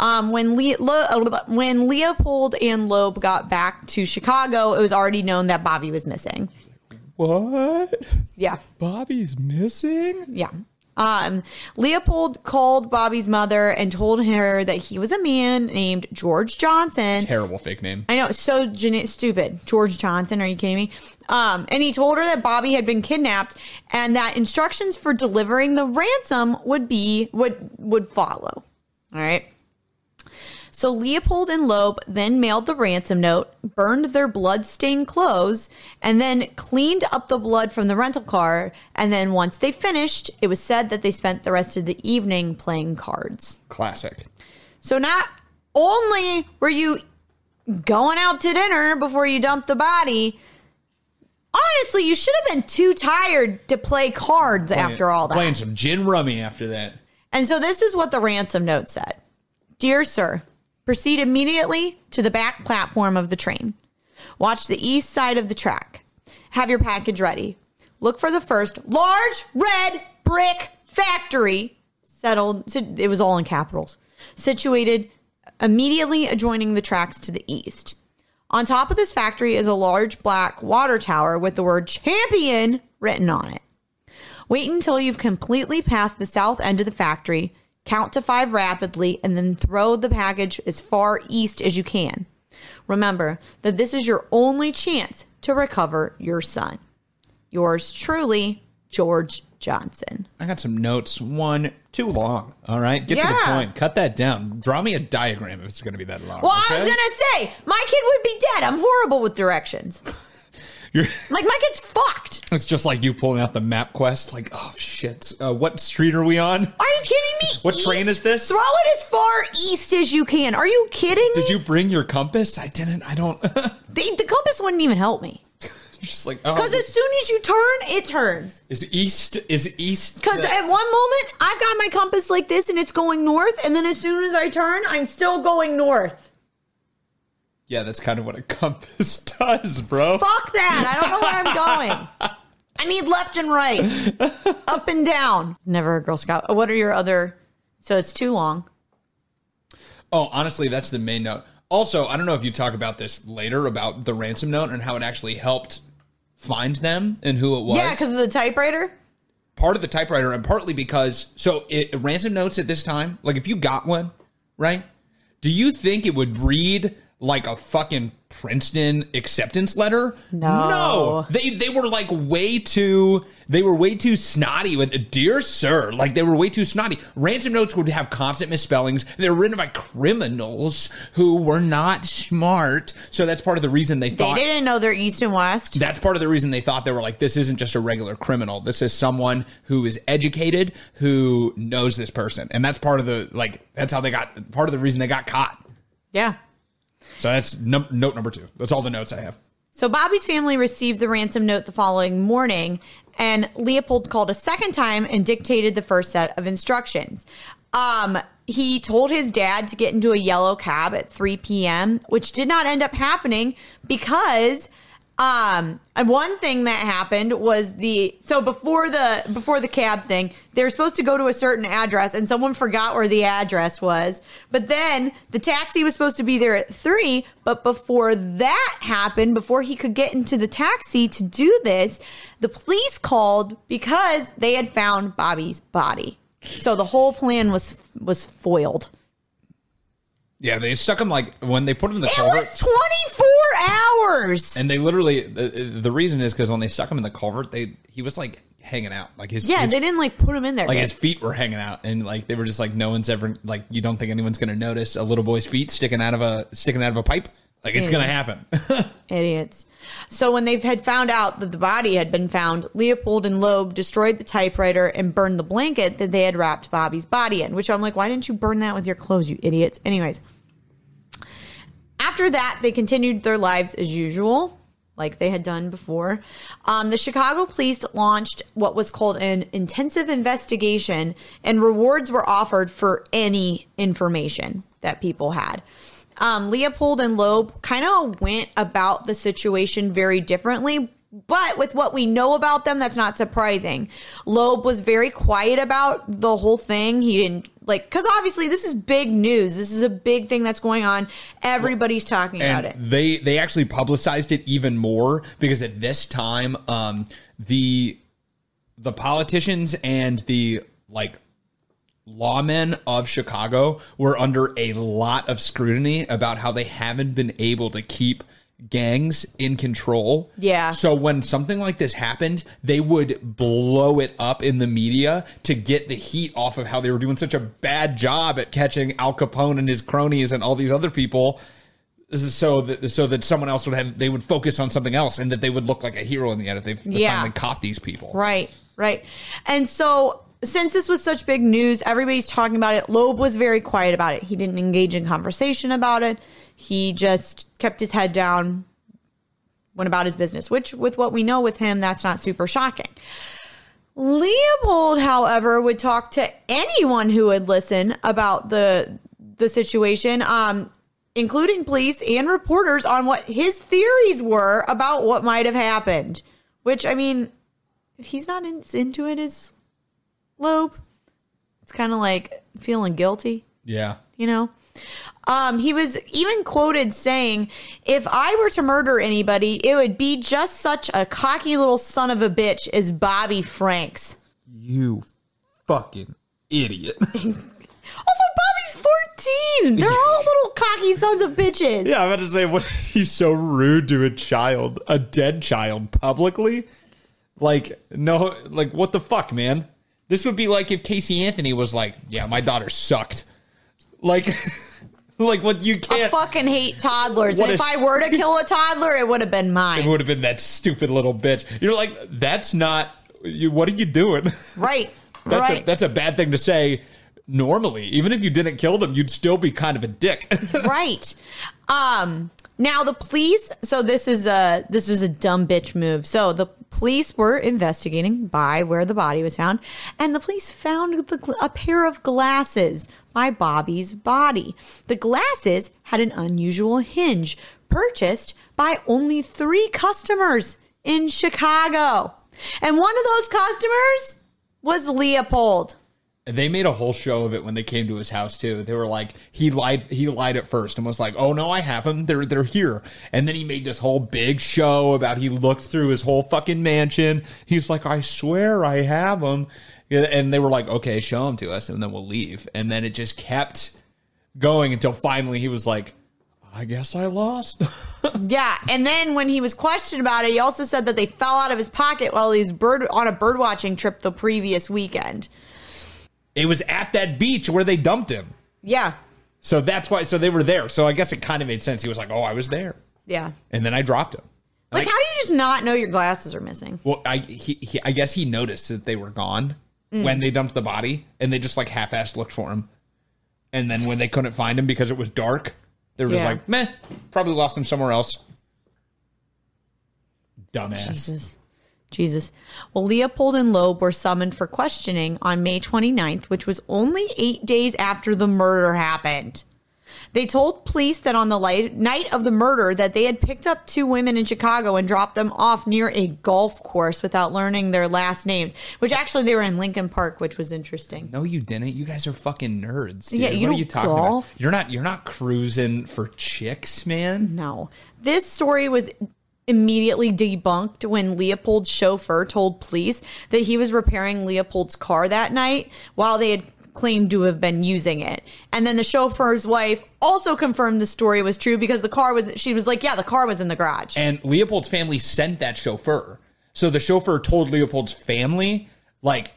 S1: Um, when Le- Le- when Leopold and Loeb got back to Chicago, it was already known that Bobby was missing.
S2: what
S1: Yeah,
S2: bobby's missing
S1: yeah. Um, Leopold called Bobby's mother and told her that he was a man named George Johnson.
S2: terrible fake name
S1: I know, it's so gen- stupid. George Johnson, are you kidding me? Um, and he told her that Bobby had been kidnapped and that instructions for delivering the ransom would be would would follow. All right. So Leopold and Loeb then mailed the ransom note, burned their blood-stained clothes, and then cleaned up the blood from the rental car. And then once they finished, it was said that they spent the rest of the evening playing cards.
S2: classic
S1: So not only were you going out to dinner before you dumped the body, honestly, you should have been too tired to play cards after all that.
S2: playing some gin rummy after that
S1: And so this is what the ransom note said. Dear sir, proceed immediately to the back platform of the train. Watch the east side of the track. Have your package ready. Look for the first large red brick factory settled it was all in capitals. Situated immediately adjoining the tracks to the east. On top of this factory is a large black water tower with the word champion written on it. Wait until you've completely passed the south end of the factory, count to five rapidly, and then throw the package as far east as you can. Remember that this is your only chance to recover your son. Yours truly, George Johnson.
S2: I got some notes. One too long. All right, get to the point. Cut that down. Draw me a diagram if it's going to be that long.
S1: Well, I was going to say, my kid would be dead. I'm horrible with directions. [LAUGHS]
S2: You're [LAUGHS]
S1: Like my kid's fucked.
S2: it's just like you pulling out the map quest. Like, oh shit, uh, what street are we on?
S1: Are you kidding me?
S2: What train is this?
S1: Throw it as far east as you can. Are you kidding me?
S2: Did you bring your compass? I didn't. I don't. [LAUGHS]
S1: The, the compass wouldn't even help me. [LAUGHS]
S2: just like oh,
S1: Because as soon as you turn, it turns.
S2: is east is east.
S1: Because
S2: the-
S1: at one moment, I've got my compass like this and it's going north. And then as soon as I turn, I'm still going north.
S2: Yeah, that's kind of what a [LAUGHS] compass does, bro.
S1: Fuck that. I don't know where I'm going. I need left and right, up and down. Never a Girl Scout. What are your other? So it's too long.
S2: Oh, honestly, that's the main note. Also, I don't know if you talk about this later about the ransom note and how it actually helped find them and who it was.
S1: Yeah, because of the typewriter.
S2: part of the typewriter and partly because so it, ransom notes at this time like if you got one right do you think it would read like a fucking princeton acceptance letter
S1: No.
S2: no they they were like way too they were way too snotty with dear sir like they were way too snotty ransom notes would have constant misspellings they were written by criminals who were not smart so that's part of the reason they
S1: They didn't know they're east and west.
S2: that's part of the reason they thought they were like, this isn't just a regular criminal. This is someone who is educated, who knows this person. And that's part of the, like, that's how they got, part of the reason they got caught.
S1: Yeah.
S2: So that's note number two. That's all the notes I have.
S1: So Bobby's family received the ransom note the following morning, and Leopold called a second time and dictated the first set of instructions. Um, he told his dad to get into a yellow cab at 3 p.m., which did not end up happening because um and one thing that happened was the so before the before the cab thing they were supposed to go to a certain address and someone forgot where the address was. But then the taxi was supposed to be there at three but before that happened before he could get into the taxi to do this the police called because they had found bobby's body. So the whole plan was was foiled
S2: Yeah, they stuck him like, when they put him in the
S1: it
S2: culvert.
S1: was 24 hours
S2: and they literally, the, the reason is because when they stuck him in the culvert, they, he was like hanging out. Like his,
S1: yeah
S2: his
S1: they didn't like put him in there
S2: like his feet were hanging out and like they were just like no one's ever like you don't think anyone's gonna notice a little boy's feet sticking out of a sticking out of a pipe like it's gonna [LAUGHS]
S1: Idiots.
S2: happen
S1: Idiots. So when they had found out that the body had been found, Leopold and Loeb destroyed the typewriter and burned the blanket that they had wrapped Bobby's body in. Which I'm like, why didn't you burn that with your clothes, you idiots? Anyways, after that, they continued their lives as usual, like they had done before. Um, the Chicago police launched what was called an intensive investigation, and rewards were offered for any information that people had. Um, Leopold and Loeb kind of went about the situation very differently, but with what we know about them, that's not surprising. Loeb was very quiet about the whole thing. He didn't like, because obviously this is big news. This is a big thing that's going on. Everybody's talking about it.
S2: they they actually publicized it even more because at this time um the the politicians and the like lawmen of Chicago were under a lot of scrutiny about how they haven't been able to keep gangs in control.
S1: Yeah.
S2: So when something like this happened, they would blow it up in the media to get the heat off of how they were doing such a bad job at catching Al Capone and his cronies and all these other people. This is so that so that someone else would have they would focus on something else and that they would look like a hero in the end if they
S1: Yeah.
S2: finally caught these people.
S1: Right, right. And so, since this was such big news, everybody's talking about it. Loeb was very quiet about it. He didn't engage in conversation about it. He just kept his head down, went about his business, which, with what we know with him, that's not super shocking. Leopold, however, would talk to anyone who would listen about the the situation, um, including police and reporters, on what his theories were about what might have happened. Which, I mean, if he's not in, into it as Loeb, it's kind of like feeling guilty,
S2: Yeah.
S1: you know? Um, he was even quoted saying, If I were to murder anybody, it would be just such a cocky little son of a bitch as Bobby Franks.
S2: You fucking idiot. [LAUGHS]
S1: Also, Bobby's 14. They're all [LAUGHS] little cocky sons of bitches.
S2: Yeah, I'm about to say what [LAUGHS] he's so rude to a child, a dead child, publicly. Like, no, like what the fuck, man? This would be like if Casey Anthony was like, "Yeah, my daughter sucked." Like, [LAUGHS] like what you can't.
S1: fucking hate toddlers.
S2: What
S1: And if I were to kill a toddler, it would have been mine.
S2: It would have been that stupid little bitch. You're like, that's not. You, what are you doing? [LAUGHS]
S1: Right.
S2: That's
S1: right.
S2: a that's a bad thing to say. Normally, even if you didn't kill them, you'd still be kind of a dick. [LAUGHS]
S1: right. Um now the police so this is a this was a dumb bitch move. So the police were investigating by where the body was found and the police found the, a pair of glasses by Bobby's body. The glasses had an unusual hinge purchased by only 3 customers in Chicago. And one of those customers was Leopold.
S2: They made a whole show of it when they came to his house too. They were like, he lied. He lied at first and was like, "Oh no, I have them. They're they're here." And then he made this whole big show about he looked through his whole fucking mansion. He's like, "I swear I have them." And they were like, "Okay, show them to us, and then we'll leave." And then it just kept going until finally he was like, "I guess I lost." [LAUGHS]
S1: Yeah, and then when he was questioned about it, he also said that they fell out of his pocket while he was bird on a bird watching trip the previous weekend.
S2: It was at that beach where they dumped him.
S1: Yeah,
S2: So that's why. So they were there. So I guess it kind of made sense. He was like, "Oh, I was there,"
S1: yeah.
S2: and then I dropped him.
S1: Like, how do you just not know your glasses are missing?
S2: Well, I he, he I guess he noticed that they were gone
S1: Mm.
S2: when they dumped the body, and they just like half-assed looked for him. And then when they couldn't find him because it was dark, they were just
S1: Yeah.
S2: like, "Meh, probably lost him somewhere else." Dumbass.
S1: Jesus. Jesus. Well, Leopold and Loeb were summoned for questioning on May 29th, which was only eight days after the murder happened. They told police that on the light, night of the murder that they had picked up two women in Chicago and dropped them off near a golf course without learning their last names, which actually they were in Lincoln Park, which was interesting.
S2: No, you didn't. You guys are fucking nerds. Dude.
S1: Yeah, you
S2: what
S1: don't
S2: you talking
S1: golf.
S2: about? You're not. You're not cruising for chicks, man.
S1: No. This story was immediately debunked when Leopold's chauffeur told police that he was repairing Leopold's car that night while they had claimed to have been using it. And then the chauffeur's wife also confirmed the story was true because the car was she was like, "Yeah, the car was in the garage."
S2: And Leopold's family sent that chauffeur. So the chauffeur told Leopold's family, like,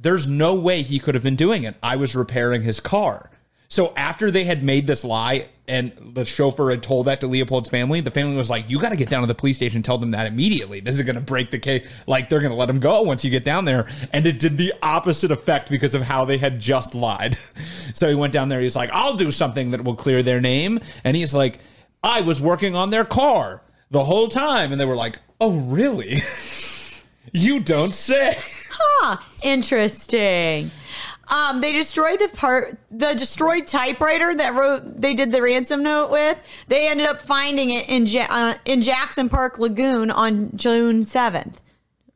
S2: there's no way he could have been doing it. I was repairing his car. So after they had made this lie and the chauffeur had told that to Leopold's family, the family was like, you got to get down to the police station and tell them that immediately. This is going to break the case. Like, they're going to let him go once you get down there. And it did the opposite effect because of how they had just lied. [LAUGHS] so he went down there. He's like, I'll do something that will clear their name. And he's like, I was working on their car the whole time. And they were like, oh, really? [LAUGHS] you don't say.
S1: Huh, interesting. Um, they destroyed the part, the destroyed typewriter that wrote. They did the ransom note with. They ended up finding it in ja- uh, in Jackson Park Lagoon on June seventh.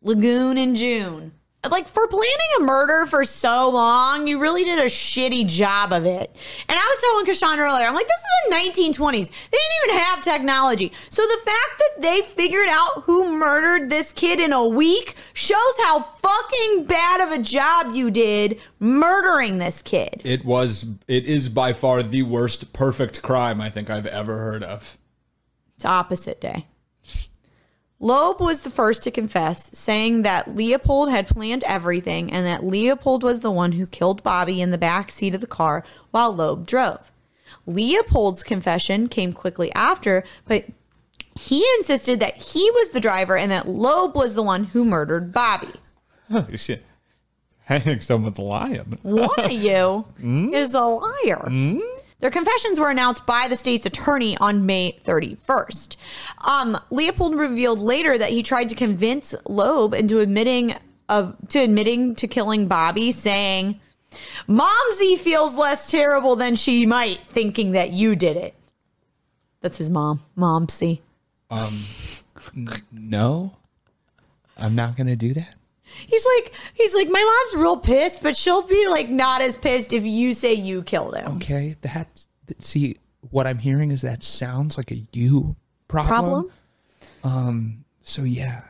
S1: Lagoon in June. Like for planning a murder for so long, you really did a shitty job of it. And I was telling Kashan earlier, I'm like, this is the 1920s. They didn't even have technology. So the fact that they figured out who murdered this kid in a week shows how fucking bad of a job you did murdering this kid.
S2: It was, it is by far the worst perfect crime I think I've ever heard of.
S1: It's opposite day. Loeb was the first to confess, saying that Leopold had planned everything and that Leopold was the one who killed Bobby in the back seat of the car while Loeb drove. Leopold's confession came quickly after, but he insisted that he was the driver and that Loeb was the one who murdered Bobby.
S2: Holy shit. I think someone's lying.
S1: One of [LAUGHS] you is a liar. Their confessions were announced by the state's attorney on May 31st. Um, Leopold revealed later that he tried to convince Loeb into admitting of to admitting to killing Bobby, saying, "Momsy feels less terrible than she might, thinking that you did it." That's his mom, Momsy.
S2: No, I'm not going to do that.
S1: He's like, he's like, my mom's real pissed, but she'll be like not as pissed if you say you killed him.
S2: Okay, that see what I'm hearing is that sounds like a you problem.
S1: Problem?
S2: So yeah,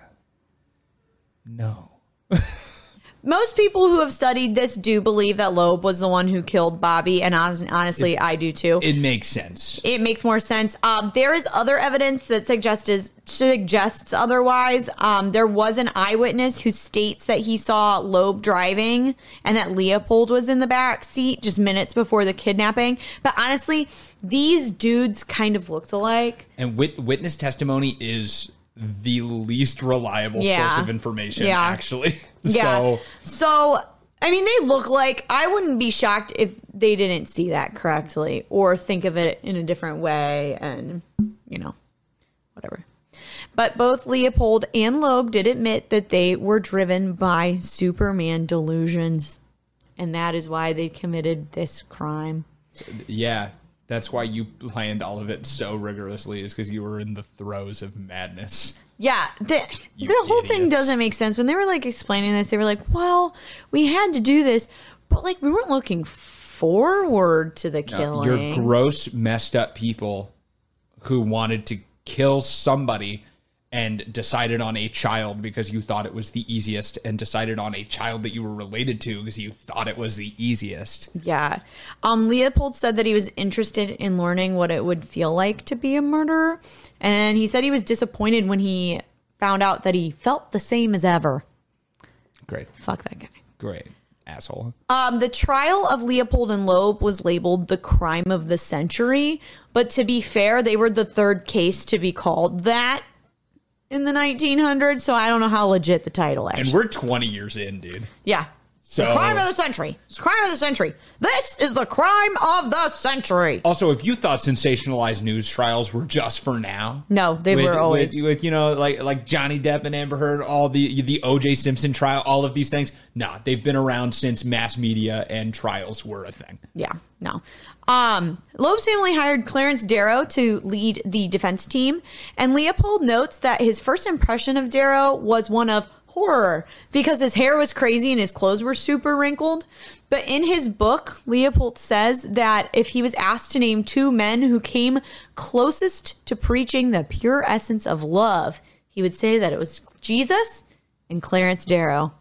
S2: no. [LAUGHS]
S1: Most people who have studied this do believe that Loeb was the one who killed Bobby, and honestly, honestly I do too.
S2: It makes sense.
S1: It makes more sense. Um, there is other evidence that suggests suggests otherwise. Um, there was an eyewitness who states that he saw Loeb driving and that Leopold was in the back seat just minutes before the kidnapping. But honestly, these dudes kind of looked alike.
S2: And wit- witness testimony is the least reliable
S1: Yeah.
S2: source of information,
S1: Yeah.
S2: actually. [LAUGHS]
S1: Yeah.
S2: So
S1: So, I mean, they look like I wouldn't be shocked if they didn't see that correctly or think of it in a different way and, you know, whatever. But both Leopold and Loeb did admit that they were driven by Superman delusions. And that is why they committed this crime.
S2: yeah, that's why you planned all of it so rigorously, is because you were in the throes of madness.
S1: Yeah, the,
S2: You
S1: the whole thing doesn't make sense. When they were like explaining this, they were like, well, we had to do this, but like we weren't looking forward to the killing.
S2: You're gross, messed up people who wanted to kill somebody and decided on a child because you thought it was the easiest and decided on a child that you were related to because you thought it was the easiest.
S1: Yeah. Um, Leopold said that he was interested in learning what it would feel like to be a murderer. And he said he was disappointed when he found out that he felt the same as ever.
S2: Great.
S1: Fuck that guy.
S2: Great. Asshole.
S1: Um, the trial of Leopold and Loeb was labeled the crime of the century. But to be fair, they were the third case to be called that in the 1900s. So I don't know how legit the title
S2: is.
S1: And
S2: we're 20 years in, dude.
S1: yeah.
S2: So-
S1: the crime of the century. It's crime of the century. This is the crime of the century.
S2: Also, if you thought sensationalized news trials were just for now,
S1: No, they
S2: with,
S1: were always.
S2: with, with, you know like like Johnny Depp and Amber Heard, all the the O.J. Simpson trial, all of these things. Nah, they've been around since mass media and trials were a thing.
S1: Yeah, no. Um, Loeb's family hired Clarence Darrow to lead the defense team, and Leopold notes that his first impression of Darrow was one of horror because his hair was crazy and his clothes were super wrinkled. But in his book, Leopold says that if he was asked to name two men who came closest to preaching the pure essence of love, he would say that it was Jesus and Clarence Darrow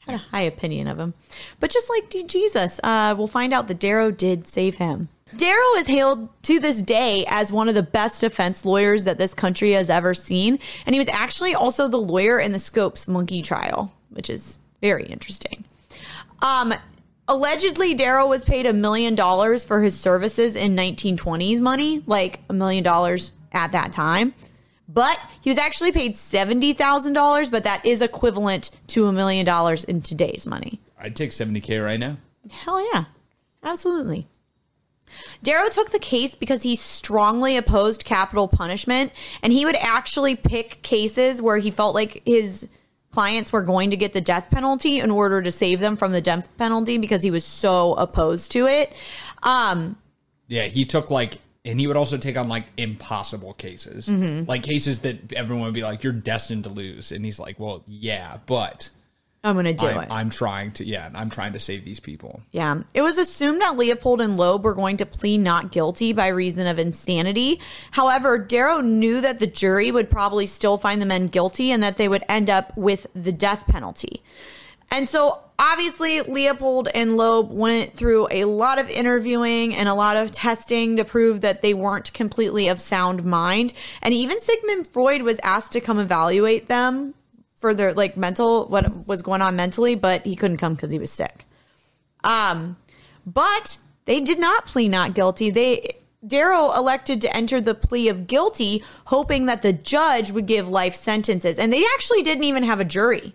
S1: had a high opinion of him. But just like D- Jesus, uh, we'll find out that Darrow did save him. Darrow is hailed to this day as one of the best defense lawyers that this country has ever seen. And he was actually also the lawyer in the Scopes monkey trial, which is very interesting. Um, allegedly, Darrow was paid a million dollars for his services in 1920s money, like a million dollars at that time. But he was actually paid $70,000, but that is equivalent to a million dollars in today's money.
S2: I'd take 70k right now.
S1: Hell yeah. Absolutely. Darrow took the case because he strongly opposed capital punishment, and he would actually pick cases where he felt like his clients were going to get the death penalty in order to save them from the death penalty because he was so opposed to it. Um,
S2: Yeah, he took like, and he would also take on like impossible cases,
S1: Mm-hmm.
S2: like cases that everyone would be like, "You're destined to lose," and he's like, "Well, yeah, but
S1: I'm going to do
S2: I'm,
S1: it.
S2: I'm trying to, yeah, I'm trying to save these people."
S1: Yeah. It was assumed that Leopold and Loeb were going to plead not guilty by reason of insanity. However, Darrow knew that the jury would probably still find the men guilty and that they would end up with the death penalty. And so obviously Leopold and Loeb went through a lot of interviewing and a lot of testing to prove that they weren't completely of sound mind. And even Sigmund Freud was asked to come evaluate them for their like mental what was going on mentally, but he couldn't come because he was sick. Um, but they did not plead not guilty. They Darrow elected to enter the plea of guilty, hoping that the judge would give life sentences, and they actually didn't even have a jury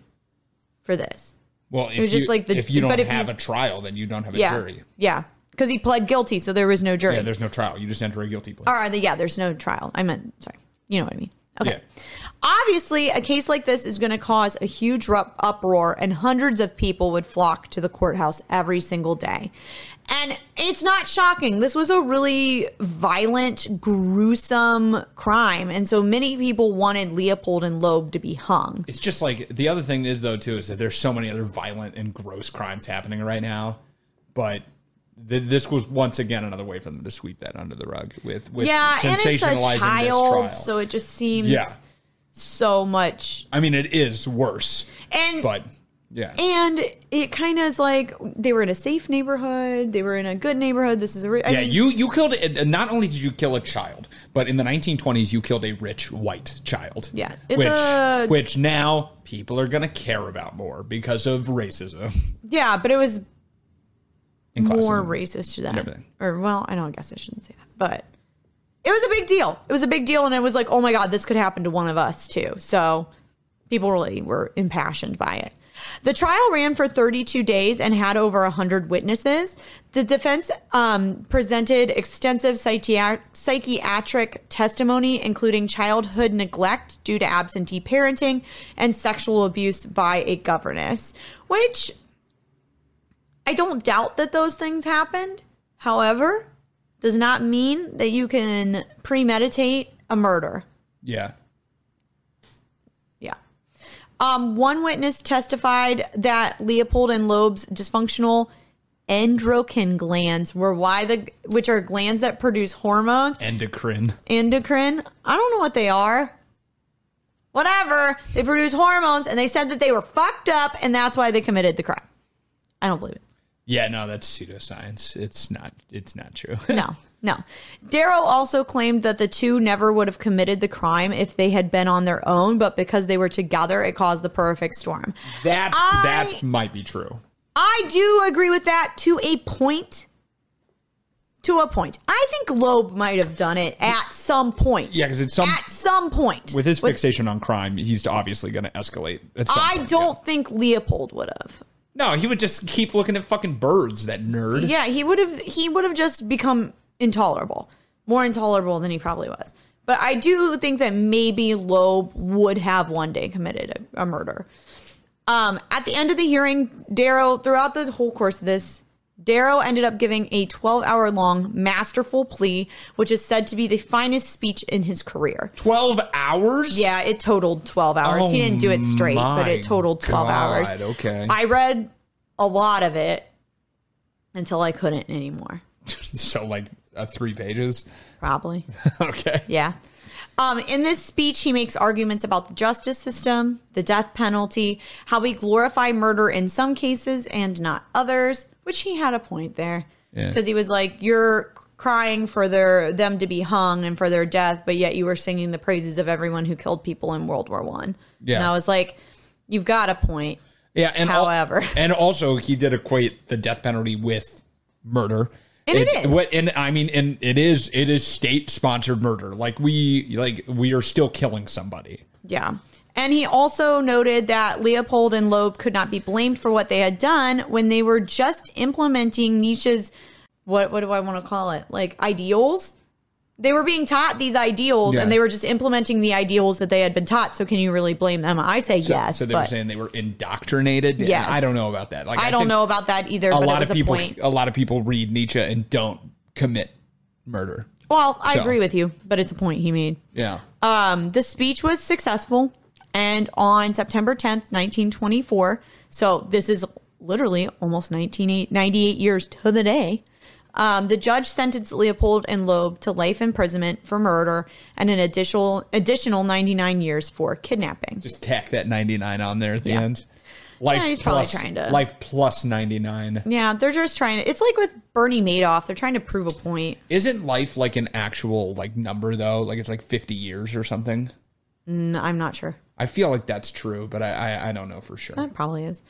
S1: for this.
S2: Well, if
S1: was just
S2: you,
S1: like the-
S2: if you don't
S1: if you-
S2: have a trial, then you don't have a
S1: yeah,
S2: jury.
S1: yeah, because he pled guilty, so there was no jury.
S2: Yeah, there's no trial. You just enter a guilty plea.
S1: or the, yeah, there's no trial. I meant sorry, you know what I mean. Okay.
S2: Yeah.
S1: Obviously, a case like this is going to cause a huge rup- uproar, and hundreds of people would flock to the courthouse every single day. And it's not shocking. This was a really violent, gruesome crime. And so many people wanted Leopold and Loeb to be hung.
S2: It's just like the other thing is though too is that there's so many other violent and gross crimes happening right now, but this was once again another way for them to sweep that under the rug with with
S1: yeah, and it's a
S2: sensationalizing this
S1: child,
S2: trial.
S1: so it just seems
S2: Yeah.
S1: so much.
S2: I mean, it is worse,
S1: And
S2: but Yeah.
S1: And it kind of is like they were in a safe neighborhood. They were in a good neighborhood. This is a
S2: yeah,
S1: mean,
S2: you you killed it. Not only did you kill a child, but in the 1920s you killed a rich white child.
S1: Yeah,
S2: which
S1: a-
S2: which now people are gonna care about more because of racism.
S1: yeah, but it was
S2: And
S1: more racist to them. Or well, I don't. I guess I shouldn't say that, but it was a big deal. It was a big deal, and it was like, oh my god, this could happen to one of us too. So people really were impassioned by it. The trial ran for 32 days and had over 100 witnesses. The defense um, presented extensive psychiat- psychiatric testimony, including childhood neglect due to absentee parenting and sexual abuse by a governess, which I don't doubt that those things happened. However, does not mean that you can premeditate a murder.
S2: Yeah.
S1: Yeah. Um, one witness testified that Leopold and Loeb's dysfunctional endocrine glands were why the which are glands that produce hormones.
S2: Endocrine.
S1: Endocrine. I don't know what they are. Whatever. They produce hormones and they said that they were fucked up and that's why they committed the crime. I don't believe it.
S2: Yeah, no, that's pseudoscience. It's not. It's not true. [LAUGHS]
S1: No, no. Darrow also claimed that the two never would have committed the crime if they had been on their own, but because they were together, it caused the perfect storm.
S2: That's that might be true.
S1: I do agree with that to a point. To a point. I think Loeb might have done it at some point.
S2: Yeah, 'cause it's some-
S1: at some point.
S2: With his fixation on crime, he's obviously going to escalate. At some
S1: I
S2: point,
S1: don't think Leopold would have.
S2: No, he would just keep looking at fucking birds. That nerd.
S1: Yeah, he would have he would have just become intolerable. More intolerable than he probably was. But I do think that maybe Loeb would have one day committed a, a murder. Um, at the end of the hearing, Darrow, throughout the whole course of this, Darrow ended up giving a 12 hour long masterful plea, which is said to be the finest speech in his career.
S2: Twelve hours.
S1: Yeah, it totaled 12 hours. he
S2: Oh
S1: didn't do it straight, but it totaled 12 hours.
S2: Okay.
S1: I read a lot of it until I couldn't anymore. [LAUGHS]
S2: So like uh, three pages.
S1: Probably. [LAUGHS]
S2: okay.
S1: Yeah. Um, in this speech, he makes arguments about the justice system, the death penalty, how we glorify murder in some cases and not others, which he had a point there.
S2: Yeah.
S1: Because he was like, you're crying for their them to be hung and for their death, but yet you were singing the praises of everyone who killed people in World War One.
S2: Yeah.
S1: And I was like, you've got a point.
S2: Yeah, and al-
S1: However.
S2: and also he did equate the death penalty with murder.
S1: And it
S2: It's- What, and I mean, and it is it is state sponsored murder. Like we like we are still killing somebody.
S1: Yeah. And he also noted that Leopold and Loeb could not be blamed for what they had done when they were just implementing Nietzsche's what what do I want to call it? Like ideals. They were being taught these ideals
S2: Yeah.
S1: and they were just implementing the ideals that they had been taught. So can you really blame them? I say
S2: So,
S1: yes.
S2: So they
S1: but
S2: were saying they were indoctrinated.
S1: Yeah,
S2: I don't know about that. Like
S1: I, don't know about that either,
S2: A lot of people.
S1: point.
S2: A lot of people read Nietzsche and don't commit murder.
S1: Well, I
S2: So.
S1: agree with you, but it's a point he made.
S2: Yeah.
S1: Um, the speech was successful, and on September 10th, 1924, so this is literally almost 1998 years to the day, um, the judge sentenced Leopold and Loeb to life imprisonment for murder and an additional additional 99 years for kidnapping.
S2: Just tack that ninety nine on there at the
S1: Yeah.
S2: end. Life
S1: he's probably
S2: plus-
S1: trying to-
S2: life plus ninety nine.
S1: Yeah, they're just trying to. It's like with Bernie Madoff; they're trying to prove a point.
S2: Isn't life like an actual like number though? Like it's like fifty years or something.
S1: I'm not sure.
S2: I feel like that's true, but I I, I don't know for sure.
S1: That probably is.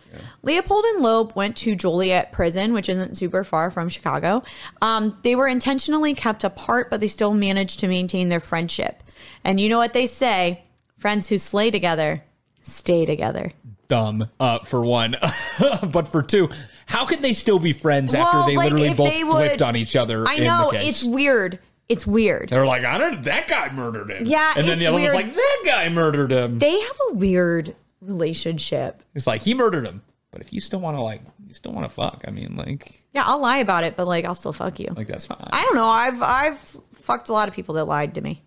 S1: Leopold and Loeb went to Joliet Prison, which isn't super far from Chicago. Um, they were intentionally kept apart, but they still managed to maintain their friendship. And you know what they say friends who slay together stay together.
S2: Dumb, uh, for one, [LAUGHS] but for two, how could they still be friends after they
S1: like,
S2: literally both
S1: they
S2: flipped on each other?
S1: I
S2: in
S1: know,
S2: the case?
S1: it's weird. It's weird.
S2: They're like, I don't. That guy murdered him.
S1: Yeah,
S2: and then the other
S1: weird.
S2: one's like, that guy murdered him.
S1: They have a weird relationship.
S2: It's like he murdered him, but if you still want to like, you still want to fuck. I mean, like,
S1: Yeah, I'll lie about it, but like I'll still fuck you.
S2: like that's fine.
S1: I don't know. I've I've fucked a lot of people that lied to me.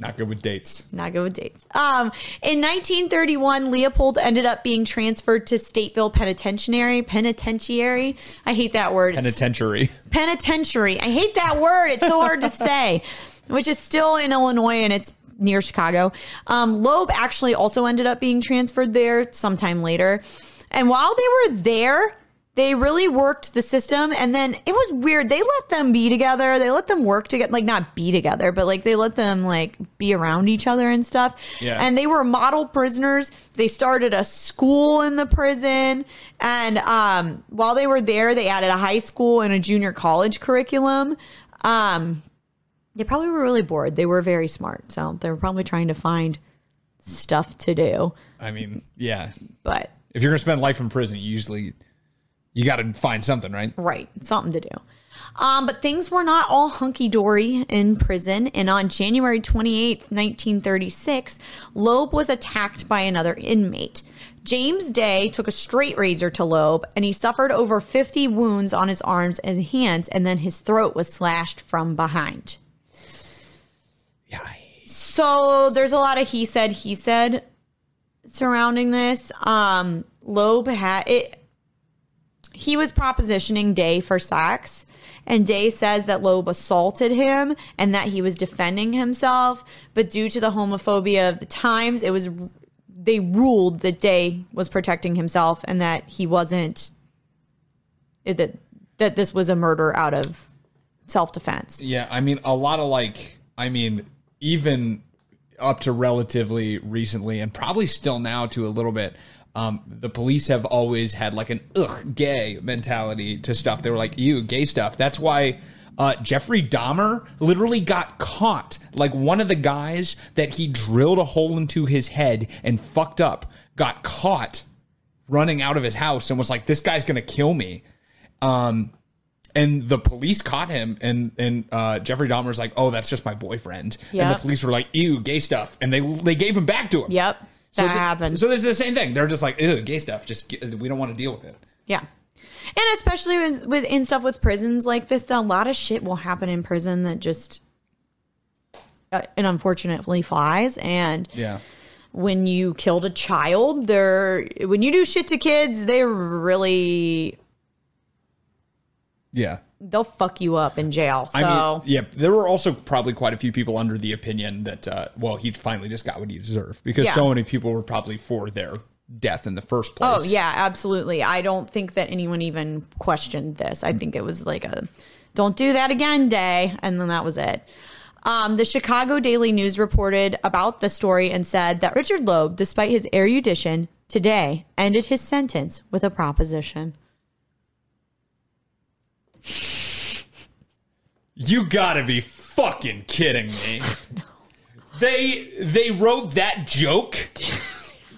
S2: Not good with dates.
S1: Not good with dates. Um, in 1931, Leopold ended up being transferred to Stateville Penitentiary. Penitentiary. I hate that word. It's-
S2: Penitentiary.
S1: penitentiary. I hate that word. It's so hard to [LAUGHS] say. Which is still in Illinois and it's near Chicago. Um, Loeb actually also ended up being transferred there sometime later. And while they were there, they really worked the system. And then it was weird. They let them be together. They let them work together, like not be together, but like they let them like be around each other and stuff.
S2: Yeah.
S1: And they were model prisoners. They started a school in the prison. And um, while they were there, they added a high school and a junior college curriculum. Um, they probably were really bored. They were very smart. So they were probably trying to find stuff to do.
S2: I mean, yeah.
S1: But
S2: If you're gonna spend life in prison, you usually you got to find something, right?
S1: Right, something to do. Um, but things were not all hunky dory in prison. And on January 28th, 1936, Loeb was attacked by another inmate. James Day took a straight razor to Loeb and he suffered over 50 wounds on his arms and hands, and then his throat was slashed from behind.
S2: Yeah.
S1: So there's a lot of he said, he said surrounding this. Um, Loeb had it. He was propositioning Day for sex, and Day says that Loeb assaulted him and that he was defending himself. But due to the homophobia of the times, it was they ruled that Day was protecting himself and that he wasn't that that this was a murder out of self defense.
S2: Yeah, I mean, a lot of like, I mean, even up to relatively recently, and probably still now to a little bit. Um, the police have always had like an ugh gay mentality to stuff. They were like, ew, gay stuff. That's why uh, Jeffrey Dahmer literally got caught. Like one of the guys that he drilled a hole into his head and fucked up got caught running out of his house and was like, this guy's gonna kill me. Um, and the police caught him, and and uh, Jeffrey Dahmer's like, "Oh, that's just my boyfriend." And the police were like, "Ew, gay stuff," and they they gave him back to him.
S1: Yep, that
S2: So th-
S1: happened.
S2: So this is the same thing. They're just like, "Ew, gay stuff." Just get, we don't want to deal with it.
S1: Yeah. And especially with, with in stuff with prisons like this, a lot of shit will happen in prison that just uh, and unfortunately flies. And
S2: Yeah.
S1: when you killed a child, they're when you do shit to kids, they really
S2: Yeah.
S1: They'll fuck you up in jail. So
S2: I mean, yeah, there were also probably quite a few people under the opinion that, uh, well, he finally just got what he deserved because
S1: Yeah.
S2: so many people were probably for their death in the first place.
S1: Oh yeah, absolutely. I don't think that anyone even questioned this. I think it was like a don't do that again day and then that was it. Um, the Chicago Daily News reported about the story and said that Richard Loeb, despite his erudition, today ended his sentence with a proposition.
S2: You gotta be fucking kidding me. [LAUGHS] They they wrote that joke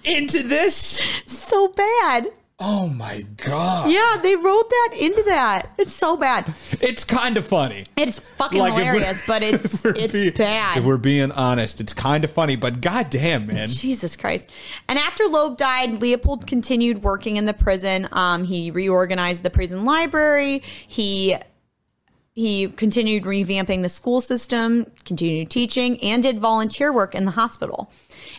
S2: into this?
S1: So bad.
S2: Oh my god.
S1: Yeah, they wrote that into that. It's so bad.
S2: It's kind of funny.
S1: It's fucking
S2: Like,
S1: hilarious, but [LAUGHS] it's it's
S2: be-
S1: bad.
S2: If we're being honest, it's kind of funny, but goddamn, man.
S1: Jesus Christ. And after Loeb died, Leopold continued working in the prison. Um, he reorganized the prison library. He he continued revamping the school system, continued teaching, and did volunteer work in the hospital.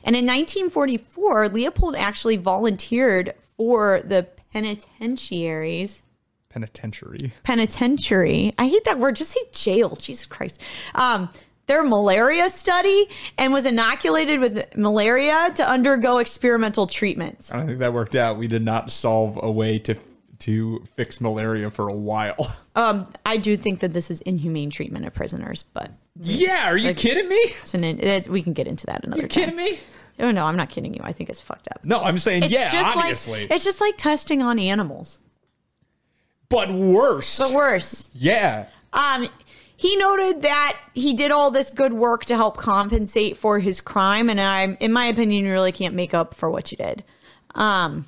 S1: And in 1944, Leopold actually volunteered for the penitentiaries
S2: Penitentiary.
S1: penitentiary. I hate that word. Just say jail. Jesus Christ. Um, their malaria study and was inoculated with malaria to undergo experimental treatments.
S2: I don't think that worked out. We did not solve a way to to fix malaria for a while. [LAUGHS]
S1: Um, I do think that this is inhumane treatment of prisoners, but
S2: Yeah, are you
S1: Like-
S2: kidding me?
S1: an, we can get into that another
S2: You
S1: time.
S2: kidding me?
S1: Oh no, I'm not kidding you. I think it's fucked up.
S2: No, I'm saying
S1: It's
S2: yeah,
S1: just
S2: obviously.
S1: like it's just like testing on animals,
S2: but worse.
S1: but worse.
S2: yeah.
S1: Um, he noted that he did all this good work to help compensate for his crime, and I'm, in my opinion, you really can't make up for what you did. Um,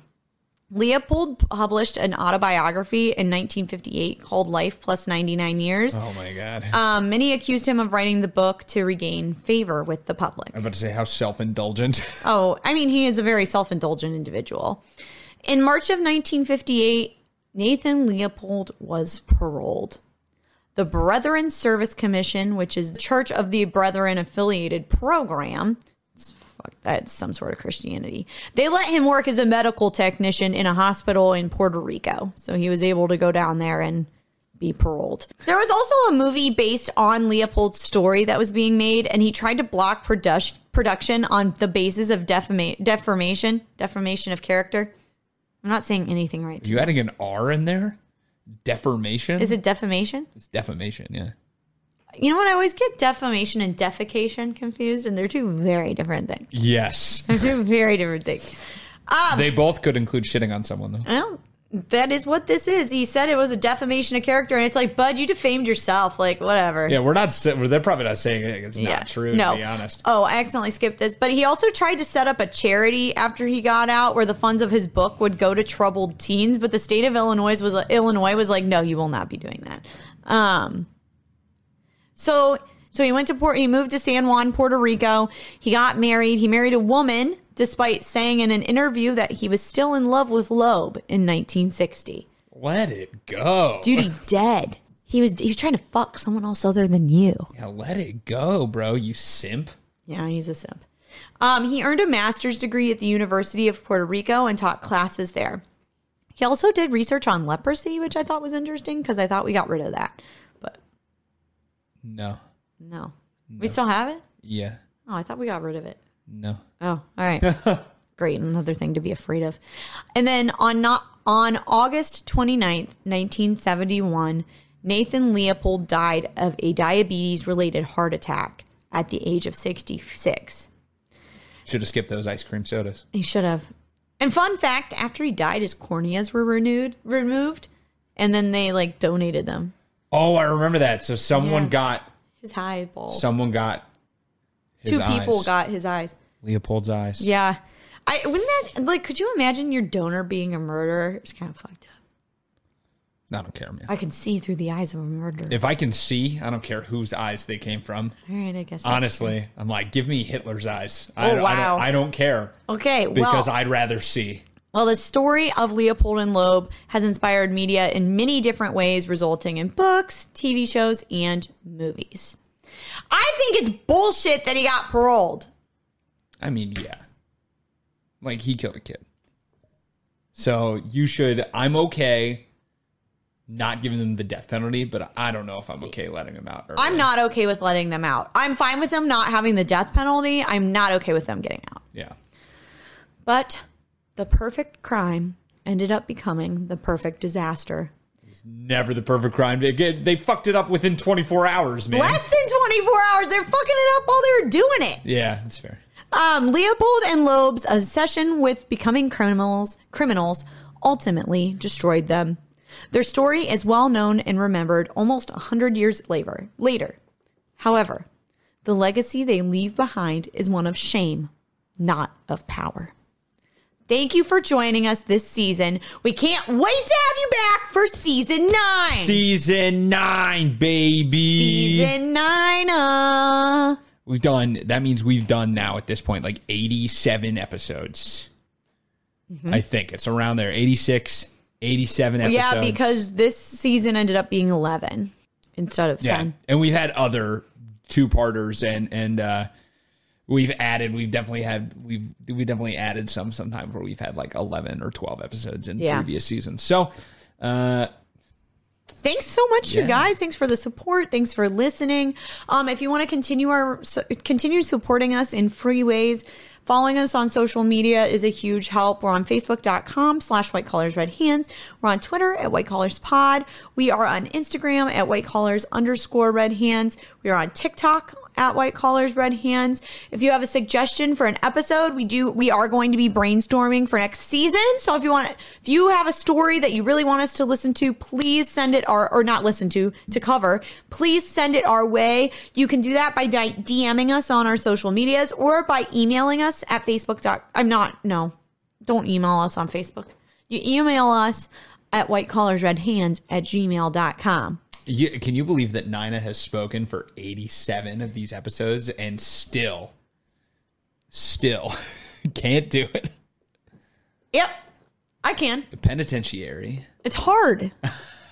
S1: Leopold published an autobiography in 1958 called Life Plus 99 Years.
S2: Oh my god.
S1: Um, many accused him of writing the book to regain favor with the public.
S2: I'm about to say how self-indulgent. [LAUGHS]
S1: Oh, I mean, he is a very self indulgent individual. In March of 1958, Nathan Leopold was paroled. The Brethren Service Commission, which is the Church of the Brethren affiliated program, fuck, that's some sort of Christianity. They let him work as a medical technician in a hospital in Puerto Rico. So he was able to go down there and be paroled. There was also a movie based on Leopold's story that was being made, and he tried to block produ- production on the basis of defama- defamation, defamation of character. I'm not saying anything right.
S2: You adding an R in there? Deformation?
S1: Is it defamation?
S2: It's defamation, yeah.
S1: You know what? I always get defamation and defecation confused, and they're two very different things.
S2: Yes. [LAUGHS]
S1: They're two very different things.
S2: they both could include shitting on someone, though.
S1: Well, that is what this is. He said it was a defamation of character, and it's like, Bud, you defamed yourself. Like, whatever.
S2: Yeah, we're not. They're probably not saying it. It's not true.
S1: No.
S2: To be honest.
S1: Oh, I accidentally skipped this. But he also tried to set up a charity after he got out, where the funds of his book would go to troubled teens. But the state of Illinois was Illinois was like, no, you will not be doing that. Um. So so he went to Port. He moved to San Juan, Puerto Rico. He got married. He married a woman, despite saying in an interview that he was still in love with Loeb in 1960.
S2: Let it go.
S1: Dude, he's dead. He was he was trying to fuck someone else other than you.
S2: Yeah, let it go, bro. You simp.
S1: Yeah, he's a simp. Um, he earned a master's degree at the University of Puerto Rico and taught classes there. He also did research on leprosy, which I thought was interesting because I thought we got rid of that.
S2: No.
S1: no. We still have it?
S2: Yeah.
S1: Oh, I thought we got rid of it.
S2: No.
S1: Oh, all right. [LAUGHS] Great. Another thing to be afraid of. And then on not on August 29th, 1971, Nathan Leopold died of a diabetes related heart attack at the age of 66.
S2: Should have skipped those ice cream sodas.
S1: He should have. And fun fact, after he died, his corneas were renewed, removed, and then they like donated them.
S2: Oh, I remember that. So someone
S1: Yeah.
S2: got
S1: His eyeballs.
S2: someone got his
S1: Two people
S2: eyes.
S1: got his eyes.
S2: Leopold's eyes.
S1: Yeah. I wouldn't that like could you imagine your donor being a murderer? It's kind of fucked up.
S2: I don't care, man.
S1: I can see through the eyes of a murderer.
S2: If I can see, I don't care whose eyes they came from.
S1: All right, I guess. that's-
S2: Honestly, I'm like, give me Hitler's eyes. I,
S1: Oh,
S2: don't, I,
S1: wow.
S2: don't, I don't care
S1: Okay,
S2: because
S1: well,
S2: I'd rather see.
S1: Well, the story of Leopold and Loeb has inspired media in many different ways, resulting in books, TV shows, and movies. I think it's bullshit that he got paroled.
S2: I mean, yeah. Like he killed a kid. So you should I'm okay not giving them the death penalty, but I don't know if I'm okay letting them out. early.
S1: I'm not okay with letting them out. I'm fine with them not having the death penalty. I'm not okay with them getting out.
S2: Yeah.
S1: But the perfect crime ended up becoming the perfect disaster.
S2: It's never the perfect crime. They, they fucked it up within 24 hours, man.
S1: Less than 24 hours. They're fucking it up while they were doing it.
S2: Yeah, that's fair.
S1: Um, Leopold and Loeb's obsession with becoming criminals, criminals ultimately destroyed them. Their story is well known and remembered almost a hundred years later. Later, however, the legacy they leave behind is one of shame, not of power. Thank you for joining us this season. We can't wait to have you back for season nine.
S2: Season 9, baby.
S1: season nine. Uh,
S2: We've done that means we've done now at this point like 87 episodes.
S1: Mm-hmm.
S2: I think it's around there 86, 87 episodes.
S1: yeah, because this season ended up being eleven instead of
S2: Yeah.
S1: ten.
S2: And we've had other two-parters and and uh we've added we've definitely had we've we definitely added some sometimes where we've had like 11 or 12 episodes in
S1: Yeah.
S2: previous seasons. So, uh
S1: Thanks so much, you guys. Thanks for the support. Thanks for listening. Um, if you want to continue our continue supporting us in free ways, following us on social media is a huge help. We're on Facebook.com slash white collars red hands. We're on Twitter at white collars pod. We are on Instagram at white collars underscore red hands. We are on TikTok at white collars red hands. If you have a suggestion for an episode, we do we are going to be brainstorming for next season. So if you want if you have a story that you really want us to listen to, please send it our or not listen to to cover. Please send it our way. You can do that by DMing us on our social medias or by emailing us at Facebook. I'm not no. Don't email us on Facebook. You email us at whitecollarsredhands at gmail.com.
S2: you, can you believe that Nina has spoken for 87 of these episodes and still still [LAUGHS] can't do it.
S1: Yep. I can.
S2: Penitentiary.
S1: It's hard.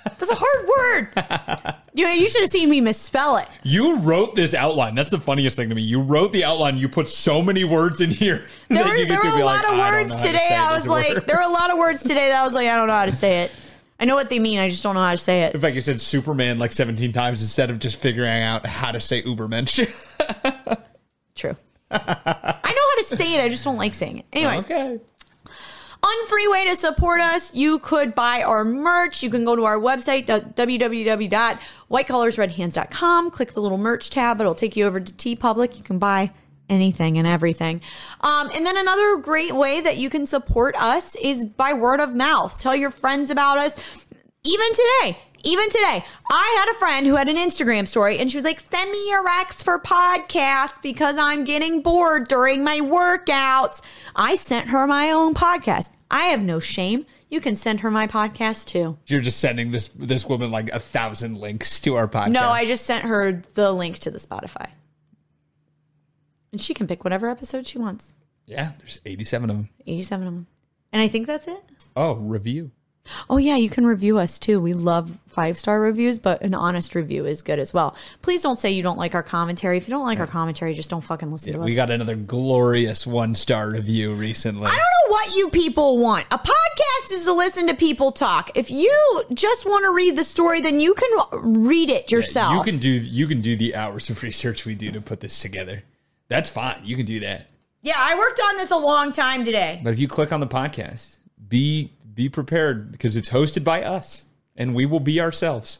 S1: That's a hard word. You know, you should have seen me misspell it.
S2: You wrote this outline. That's the funniest thing to me. You wrote the outline. You put so many words in here. [LAUGHS]
S1: There
S2: that
S1: were,
S2: you
S1: there were
S2: be
S1: a
S2: like,
S1: lot of
S2: "I don't
S1: words
S2: to
S1: today. I was like,
S2: word."
S1: there were a lot of words today that I was like, I don't know how to say it. I know what they mean. I just don't know how to say it.
S2: In fact, you said Superman like 17 times instead of just figuring out how to say Ubermensch. [LAUGHS]
S1: True. I know how to say it. I just don't like saying it. Anyways,
S2: okay.
S1: unfree way to support us. You could buy our merch. You can go to our website, www.whitecollarsredhands.com. Click the little merch tab. It'll take you over to TeePublic. You can buy anything and everything. Um, and then another great way that you can support us is by word of mouth. Tell your friends about us. Even today, even today, I had a friend who had an Instagram story and she was like, send me your Rex for podcasts because I'm getting bored during my workouts. I sent her my own podcast. I have no shame. You can send her my podcast too.
S2: You're just sending this this woman like a thousand links to our podcast.
S1: No, I just sent her the link to the Spotify. And she can pick whatever episode she wants.
S2: yeah, there's 87 of them.
S1: 87 of them. And I think that's it.
S2: Oh, review.
S1: Oh, yeah, you can review us too. We love five star reviews, but an honest review is good as well. Please don't say you don't like our commentary. If you don't like our commentary, just don't fucking listen to us.
S2: We got another glorious one star review recently.
S1: I don't know what you people want. A podcast is to listen to people talk. If you just want to read the story, then you can read it yourself.
S2: You can do you can do the hours of research we do to put this together. That's fine. You can do that.
S1: yeah, I worked on this a long time today.
S2: But if you click on the podcast, be be prepared because it's hosted by us and we will be ourselves.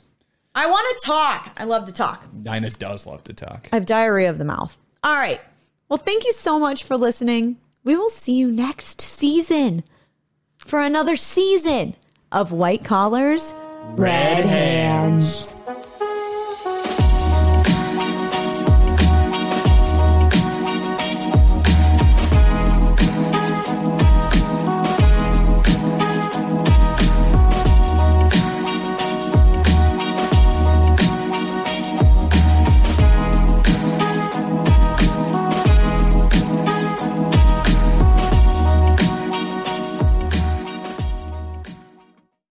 S1: I want to talk. I love to talk.
S2: Nina does love to talk.
S1: I have diarrhea of the mouth. All right. Well, thank you so much for listening. We will see you next season for another season of White Collars, Red, Hands.